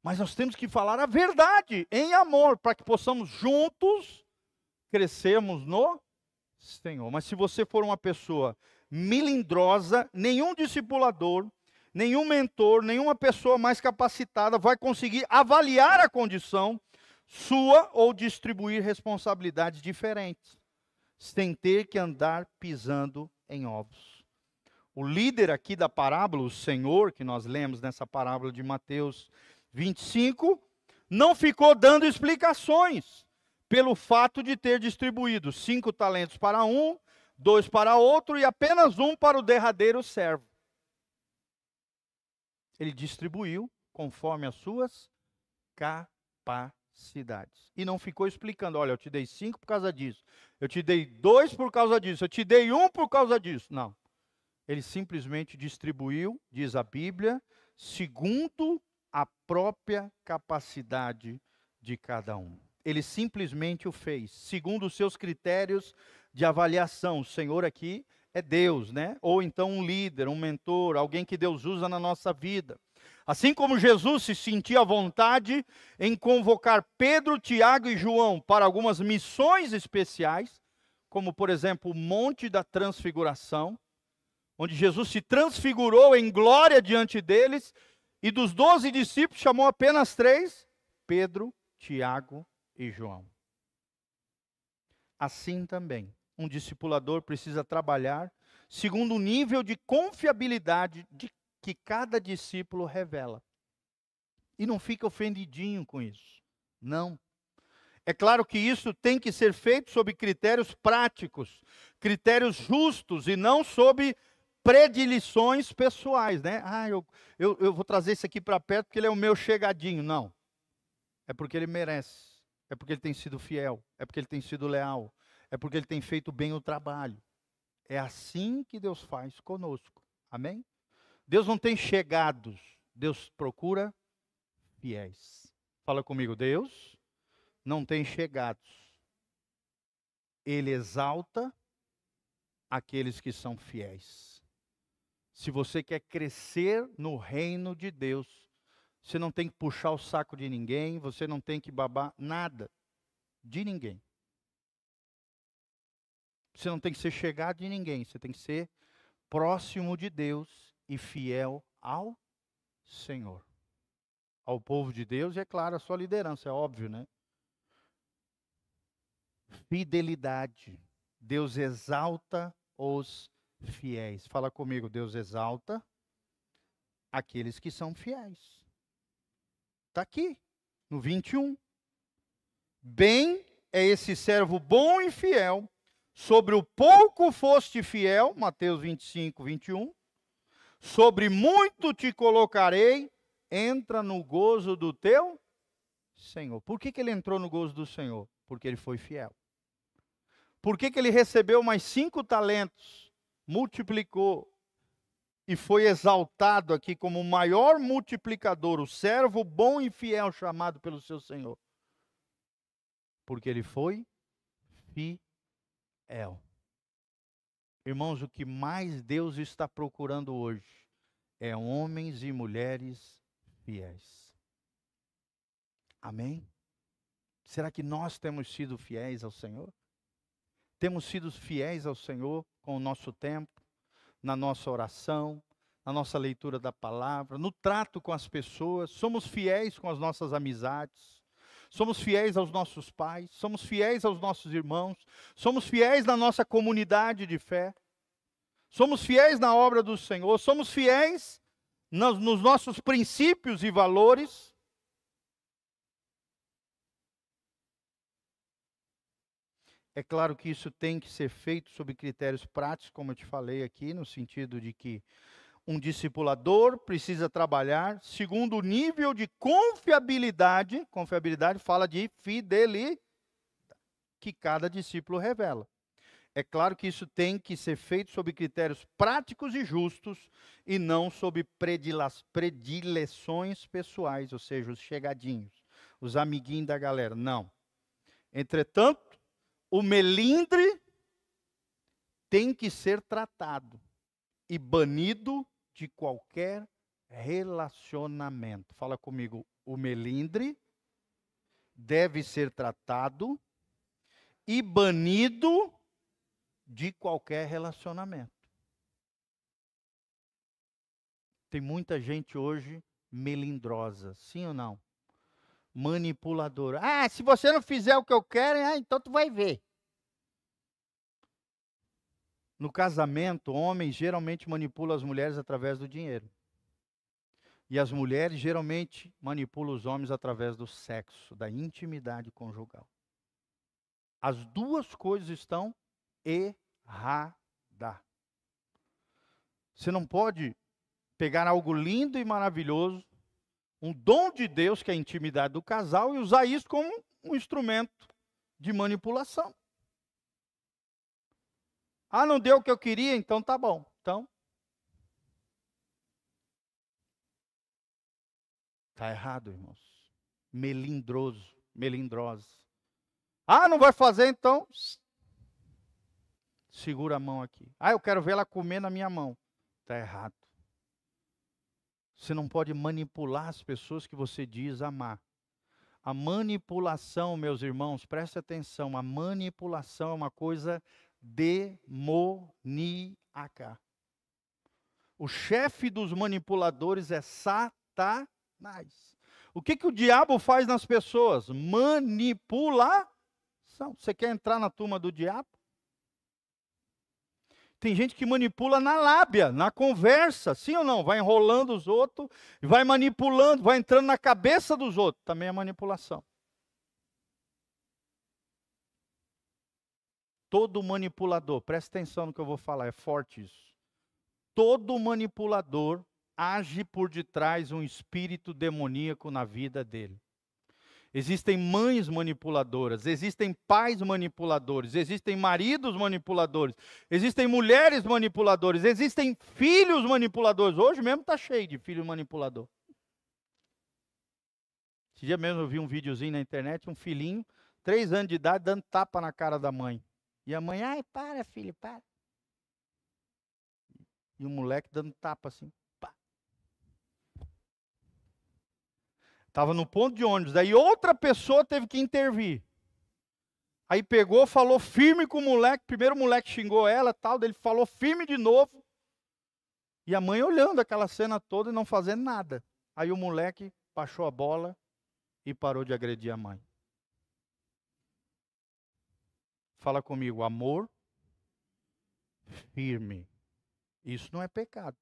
Mas nós temos que falar a verdade em amor, para que possamos juntos crescermos no Senhor. Mas se você for uma pessoa milindrosa, nenhum discipulador, nenhum mentor, nenhuma pessoa mais capacitada vai conseguir avaliar a condição sua ou distribuir responsabilidades diferentes, sem ter que andar pisando em ovos. O líder aqui da parábola, o Senhor, que nós lemos nessa parábola de Mateus 25, não ficou dando explicações pelo fato de ter distribuído cinco talentos para um, dois para outro e apenas um para o derradeiro servo. Ele distribuiu conforme as suas capacidades. E não ficou explicando: olha, eu te dei cinco por causa disso, eu te dei dois por causa disso, eu te dei um por causa disso. Não. Ele simplesmente distribuiu, diz a Bíblia, segundo a própria capacidade de cada um. Ele simplesmente o fez, segundo os seus critérios de avaliação. O Senhor aqui é Deus, né? Ou então um líder, um mentor, alguém que Deus usa na nossa vida. Assim como Jesus se sentia à vontade em convocar Pedro, Tiago e João para algumas missões especiais, como por exemplo o Monte da Transfiguração, onde Jesus se transfigurou em glória diante deles e dos doze discípulos chamou apenas três: Pedro, Tiago e João. Assim também, um discipulador precisa trabalhar segundo o nível de confiabilidade de que cada discípulo revela. E não fica ofendidinho com isso. Não. É claro que isso tem que ser feito sob critérios práticos, critérios justos e não sob predileções pessoais, né? Ah, eu, eu, eu vou trazer esse aqui para perto porque ele é o meu chegadinho. Não. É porque ele merece. É porque ele tem sido fiel. É porque ele tem sido leal. É porque ele tem feito bem o trabalho. É assim que Deus faz conosco. Amém? Deus não tem chegados. Deus procura fiéis. Fala comigo, Deus não tem chegados. Ele exalta aqueles que são fiéis. Se você quer crescer no reino de Deus, você não tem que puxar o saco de ninguém, você não tem que babar nada de ninguém. Você não tem que ser chegado de ninguém, você tem que ser próximo de Deus e fiel ao Senhor. Ao povo de Deus e, é claro, a sua liderança, é óbvio, né? Fidelidade. Deus exalta os fiéis. Fala comigo, Deus exalta aqueles que são fiéis. Está aqui, no 21. Bem é esse servo bom e fiel, sobre o pouco foste fiel, Mateus 25, 21. Sobre muito te colocarei, entra no gozo do teu Senhor. Por que, que ele entrou no gozo do Senhor? Porque ele foi fiel. Por que, que ele recebeu mais cinco talentos? multiplicou e foi exaltado aqui como o maior multiplicador, o servo bom e fiel chamado pelo seu Senhor. Porque ele foi fiel. Irmãos, o que mais Deus está procurando hoje é homens e mulheres fiéis. Amém? Será que nós temos sido fiéis ao Senhor? Temos sido fiéis ao Senhor com o nosso tempo, na nossa oração, na nossa leitura da palavra, no trato com as pessoas, somos fiéis com as nossas amizades, somos fiéis aos nossos pais, somos fiéis aos nossos irmãos, somos fiéis na nossa comunidade de fé, somos fiéis na obra do Senhor, somos fiéis nos, nos nossos princípios e valores. É claro que isso tem que ser feito sob critérios práticos, como eu te falei aqui, no sentido de que um discipulador precisa trabalhar segundo o nível de confiabilidade, confiabilidade fala de fidelidade, que cada discípulo revela. É claro que isso tem que ser feito sob critérios práticos e justos e não sob predileções pessoais, ou seja, os chegadinhos, os amiguinhos da galera. Não. Entretanto, o melindre tem que ser tratado e banido de qualquer relacionamento. Fala comigo, o melindre deve ser tratado e banido de qualquer relacionamento. Tem muita gente hoje melindrosa, sim ou não? manipuladora. Ah, se você não fizer o que eu quero, ah, então tu vai ver. No casamento, homens geralmente manipulam as mulheres através do dinheiro. E as mulheres geralmente manipulam os homens através do sexo, da intimidade conjugal. As duas coisas estão erradas. Você não pode pegar algo lindo e maravilhoso, um dom de Deus, que é a intimidade do casal, e usar isso como um instrumento de manipulação. Ah, não deu o que eu queria, então tá bom. Então. Tá errado, irmãos. Melindroso, melindrosa. Ah, não vai fazer, então. Segura a mão aqui. Ah, eu quero ver ela comer na minha mão. Tá errado. Você não pode manipular as pessoas que você diz amar. A manipulação, meus irmãos, preste atenção, a manipulação é uma coisa demoníaca. O chefe dos manipuladores é Satanás. O que, que o diabo faz nas pessoas? Manipulação. Você quer entrar na turma do diabo? Tem gente que manipula na lábia, na conversa, sim ou não? Vai enrolando os outros, vai manipulando, vai entrando na cabeça dos outros. Também é manipulação. Todo manipulador, presta atenção no que eu vou falar, é forte isso. Todo manipulador age por detrás um espírito demoníaco na vida dele. Existem mães manipuladoras, existem pais manipuladores, existem maridos manipuladores, existem mulheres manipuladoras, existem filhos manipuladores. Hoje mesmo está cheio de filho manipulador. Esse dia mesmo eu vi um videozinho na internet, um filhinho, três anos de idade, dando tapa na cara da mãe. E a mãe, ai, para, filho, para. E o moleque dando tapa assim. Estava no ponto de ônibus. Daí outra pessoa teve que intervir. Aí pegou, falou firme com o moleque. Primeiro o moleque xingou ela, tal. Daí ele falou firme de novo. E a mãe olhando aquela cena toda e não fazendo nada. Aí o moleque baixou a bola e parou de agredir a mãe. Fala comigo, amor firme. Isso não é pecado.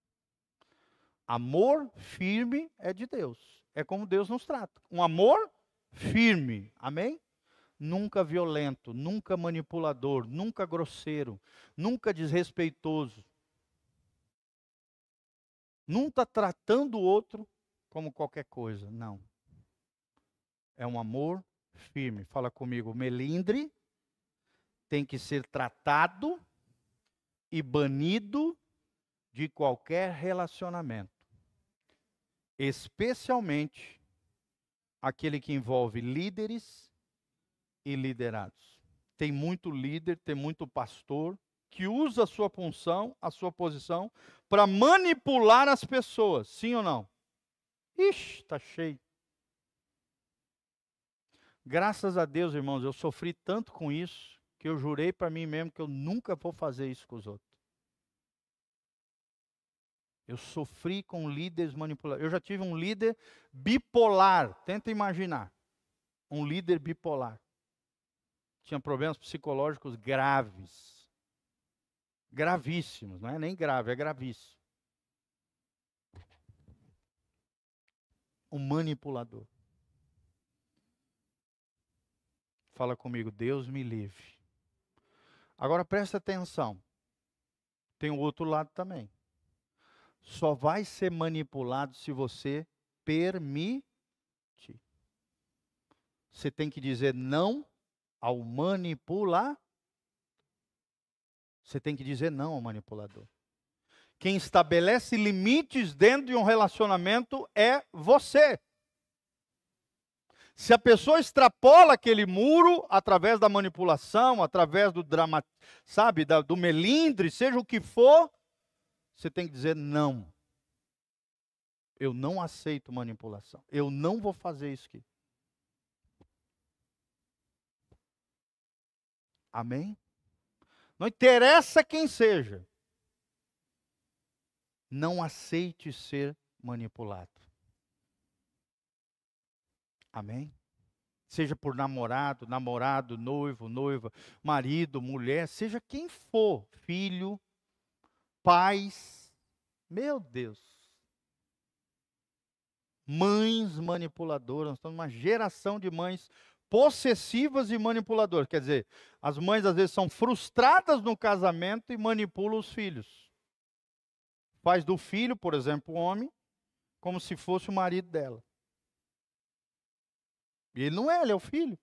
Amor firme é de Deus. É como Deus nos trata. Um amor firme. Amém? Nunca violento, nunca manipulador, nunca grosseiro, nunca desrespeitoso. Nunca tratando o outro como qualquer coisa. Não. É um amor firme. Fala comigo, melindre tem que ser tratado e banido de qualquer relacionamento especialmente aquele que envolve líderes e liderados. Tem muito líder, tem muito pastor que usa a sua função, a sua posição, para manipular as pessoas, sim ou não? Ixi, está cheio. Graças a Deus, irmãos, eu sofri tanto com isso que eu jurei para mim mesmo que eu nunca vou fazer isso com os outros. Eu sofri com líderes manipuladores. Eu já tive um líder bipolar. Tenta imaginar. Um líder bipolar. Tinha problemas psicológicos graves. Gravíssimos. Não é nem grave, é gravíssimo. Um manipulador. Fala comigo, Deus me livre. Agora presta atenção. Tem o outro lado também só vai ser manipulado se você permitir. Você tem que dizer não ao manipular. Você tem que dizer não ao manipulador. Quem estabelece limites dentro de um relacionamento é você. Se a pessoa extrapola aquele muro através da manipulação, através do drama, sabe, do melindre, seja o que for, você tem que dizer não. Eu não aceito manipulação. Eu não vou fazer isso aqui. Amém? Não interessa quem seja. Não aceite ser manipulado. Amém? Seja por namorado, namorado, noivo, noiva, marido, mulher, seja quem for, filho, pais. Meu Deus. mães manipuladoras, nós estamos numa geração de mães possessivas e manipuladoras. Quer dizer, as mães às vezes são frustradas no casamento e manipulam os filhos. Faz do filho, por exemplo, o homem, como se fosse o marido dela. E ele não é, ele é o filho.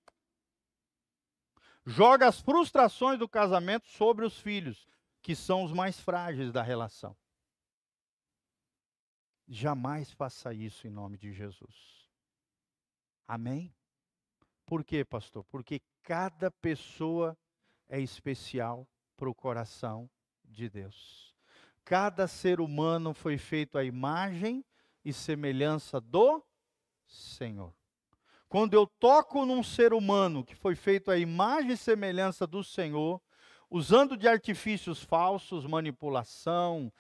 Joga as frustrações do casamento sobre os filhos, que são os mais frágeis da relação. Jamais faça isso em nome de Jesus. Amém? Por quê, pastor? Porque cada pessoa é especial para o coração de Deus. Cada ser humano foi feito à imagem e semelhança do Senhor. Quando eu toco num ser humano que foi feito à imagem e semelhança do Senhor, usando de artifícios falsos, manipulação,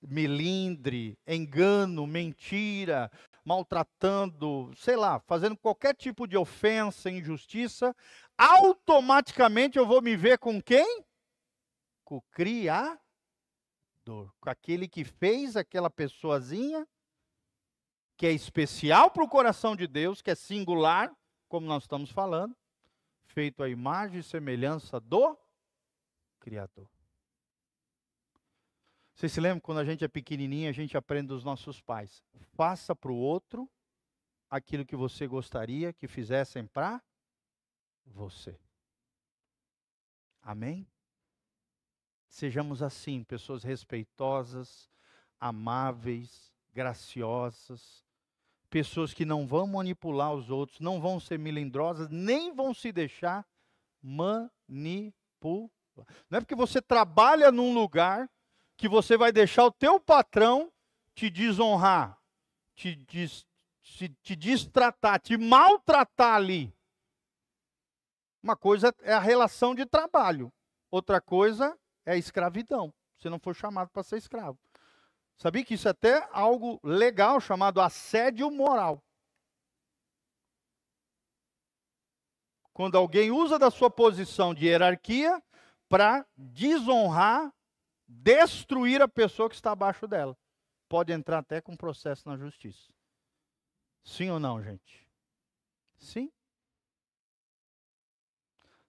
melindre, engano, mentira, maltratando, sei lá, fazendo qualquer tipo de ofensa, injustiça, automaticamente eu vou me ver com quem? Com o Criador, com aquele que fez aquela pessoazinha, que é especial para o coração de Deus, que é singular, como nós estamos falando, feito à imagem e semelhança do Criador. Vocês se lembram quando a gente é pequenininho, a gente aprende dos nossos pais. Faça para o outro aquilo que você gostaria que fizessem para você. Amém? Sejamos assim, pessoas respeitosas, amáveis, graciosas, pessoas que não vão manipular os outros, não vão ser melindrosas, nem vão se deixar manipular. Não é porque você trabalha num lugar que você vai deixar o teu patrão te desonrar, te, des, te, te destratar, te maltratar ali. Uma coisa é a relação de trabalho, outra coisa é a escravidão. Você não for chamado para ser escravo. Sabia que isso é até algo legal chamado assédio moral. Quando alguém usa da sua posição de hierarquia para desonrar, destruir a pessoa que está abaixo dela. Pode entrar até com processo na justiça. Sim ou não, gente? Sim.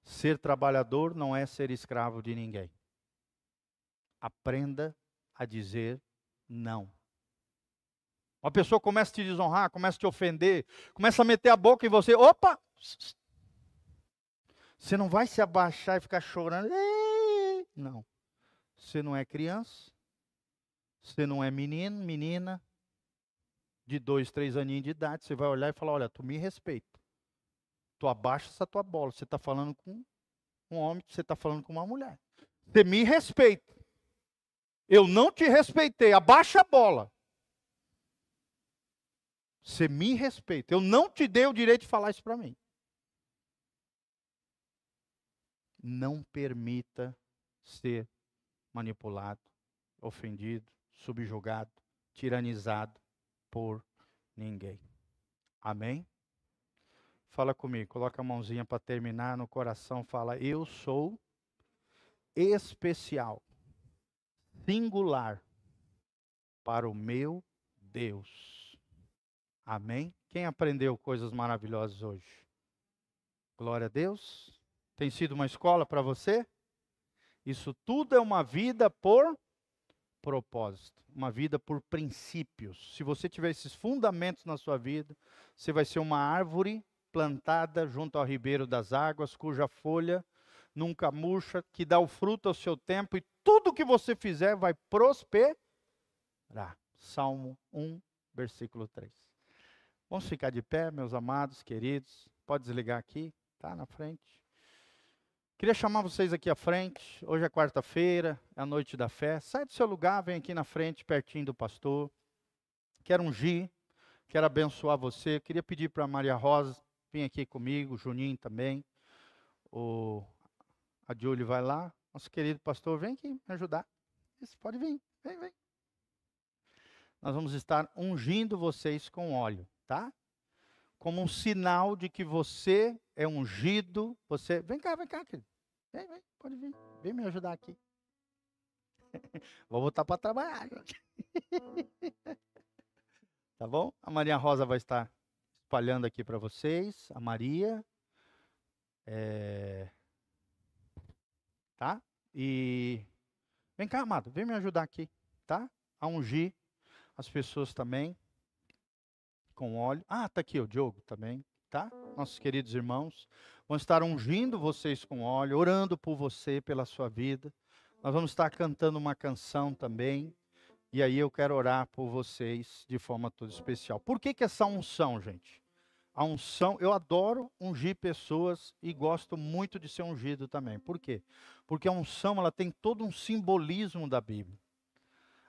Ser trabalhador não é ser escravo de ninguém. Aprenda a dizer não. Uma pessoa começa a te desonrar, começa a te ofender, começa a meter a boca em você. Opa! Você não vai se abaixar e ficar chorando. Não. Você não é criança. Você não é menino, menina. De dois, três aninhos de idade. Você vai olhar e falar: Olha, tu me respeita. Tu abaixa essa tua bola. Você está falando com um homem, você está falando com uma mulher. Você me respeita. Eu não te respeitei. Abaixa a bola. Você me respeita. Eu não te dei o direito de falar isso para mim. Não permita ser manipulado, ofendido, subjugado, tiranizado por ninguém. Amém? Fala comigo, coloca a mãozinha para terminar no coração, fala: Eu sou especial singular para o meu Deus. Amém? Quem aprendeu coisas maravilhosas hoje? Glória a Deus. Tem sido uma escola para você? Isso tudo é uma vida por propósito, uma vida por princípios. Se você tiver esses fundamentos na sua vida, você vai ser uma árvore plantada junto ao ribeiro das águas, cuja folha nunca murcha, que dá o fruto ao seu tempo, e tudo que você fizer vai prosperar. Salmo 1, versículo 3. Vamos ficar de pé, meus amados, queridos. Pode desligar aqui, tá na frente. Queria chamar vocês aqui à frente. Hoje é quarta-feira, é a noite da fé. Sai do seu lugar, vem aqui na frente, pertinho do pastor. Quero ungir, quero abençoar você. Queria pedir para Maria Rosa vir aqui comigo, o Juninho também. O a Julie vai lá. Nosso querido pastor, vem aqui me ajudar. Isso, pode vir. Vem, vem. Nós vamos estar ungindo vocês com óleo, tá? Como um sinal de que você é ungido. Você. Vem cá, vem cá, querido. Vem, vem, pode vir. Vem me ajudar aqui. Vou botar para trabalhar. tá Tá bom? A Maria Rosa vai estar espalhando aqui para vocês. A Maria. É... Tá? E. Vem cá, amado, vem me ajudar aqui, tá? A ungir as pessoas também com óleo. Ah, tá aqui o Diogo também, tá? Nossos queridos irmãos vão estar ungindo vocês com óleo, orando por você, pela sua vida. Nós vamos estar cantando uma canção também. E aí eu quero orar por vocês de forma toda especial. Por que, que essa unção, gente? A unção, eu adoro ungir pessoas e gosto muito de ser ungido também. Por quê? Porque a unção, ela tem todo um simbolismo da Bíblia.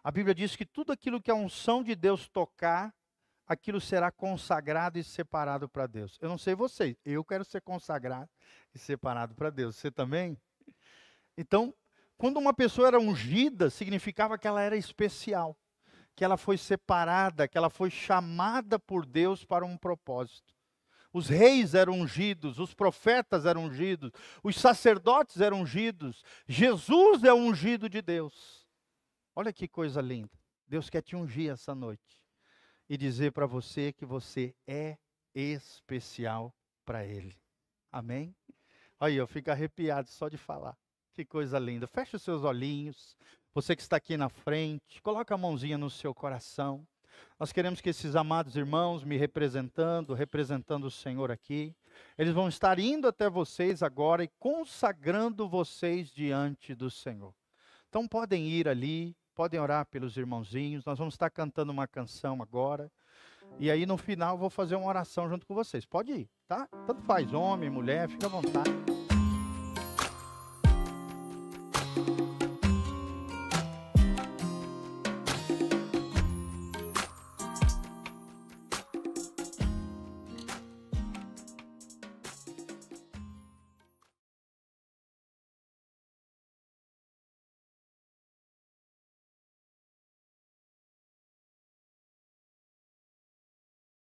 A Bíblia diz que tudo aquilo que a unção de Deus tocar, aquilo será consagrado e separado para Deus. Eu não sei vocês, eu quero ser consagrado e separado para Deus. Você também? Então, quando uma pessoa era ungida, significava que ela era especial, que ela foi separada, que ela foi chamada por Deus para um propósito. Os reis eram ungidos, os profetas eram ungidos, os sacerdotes eram ungidos. Jesus é ungido de Deus. Olha que coisa linda. Deus quer te ungir essa noite e dizer para você que você é especial para Ele. Amém? Aí, eu fico arrepiado só de falar. Que coisa linda. Feche os seus olhinhos. Você que está aqui na frente, coloca a mãozinha no seu coração. Nós queremos que esses amados irmãos me representando, representando o Senhor aqui, eles vão estar indo até vocês agora e consagrando vocês diante do Senhor. Então podem ir ali, podem orar pelos irmãozinhos. Nós vamos estar cantando uma canção agora. E aí no final eu vou fazer uma oração junto com vocês. Pode ir, tá? Tanto faz homem, mulher, fica à vontade.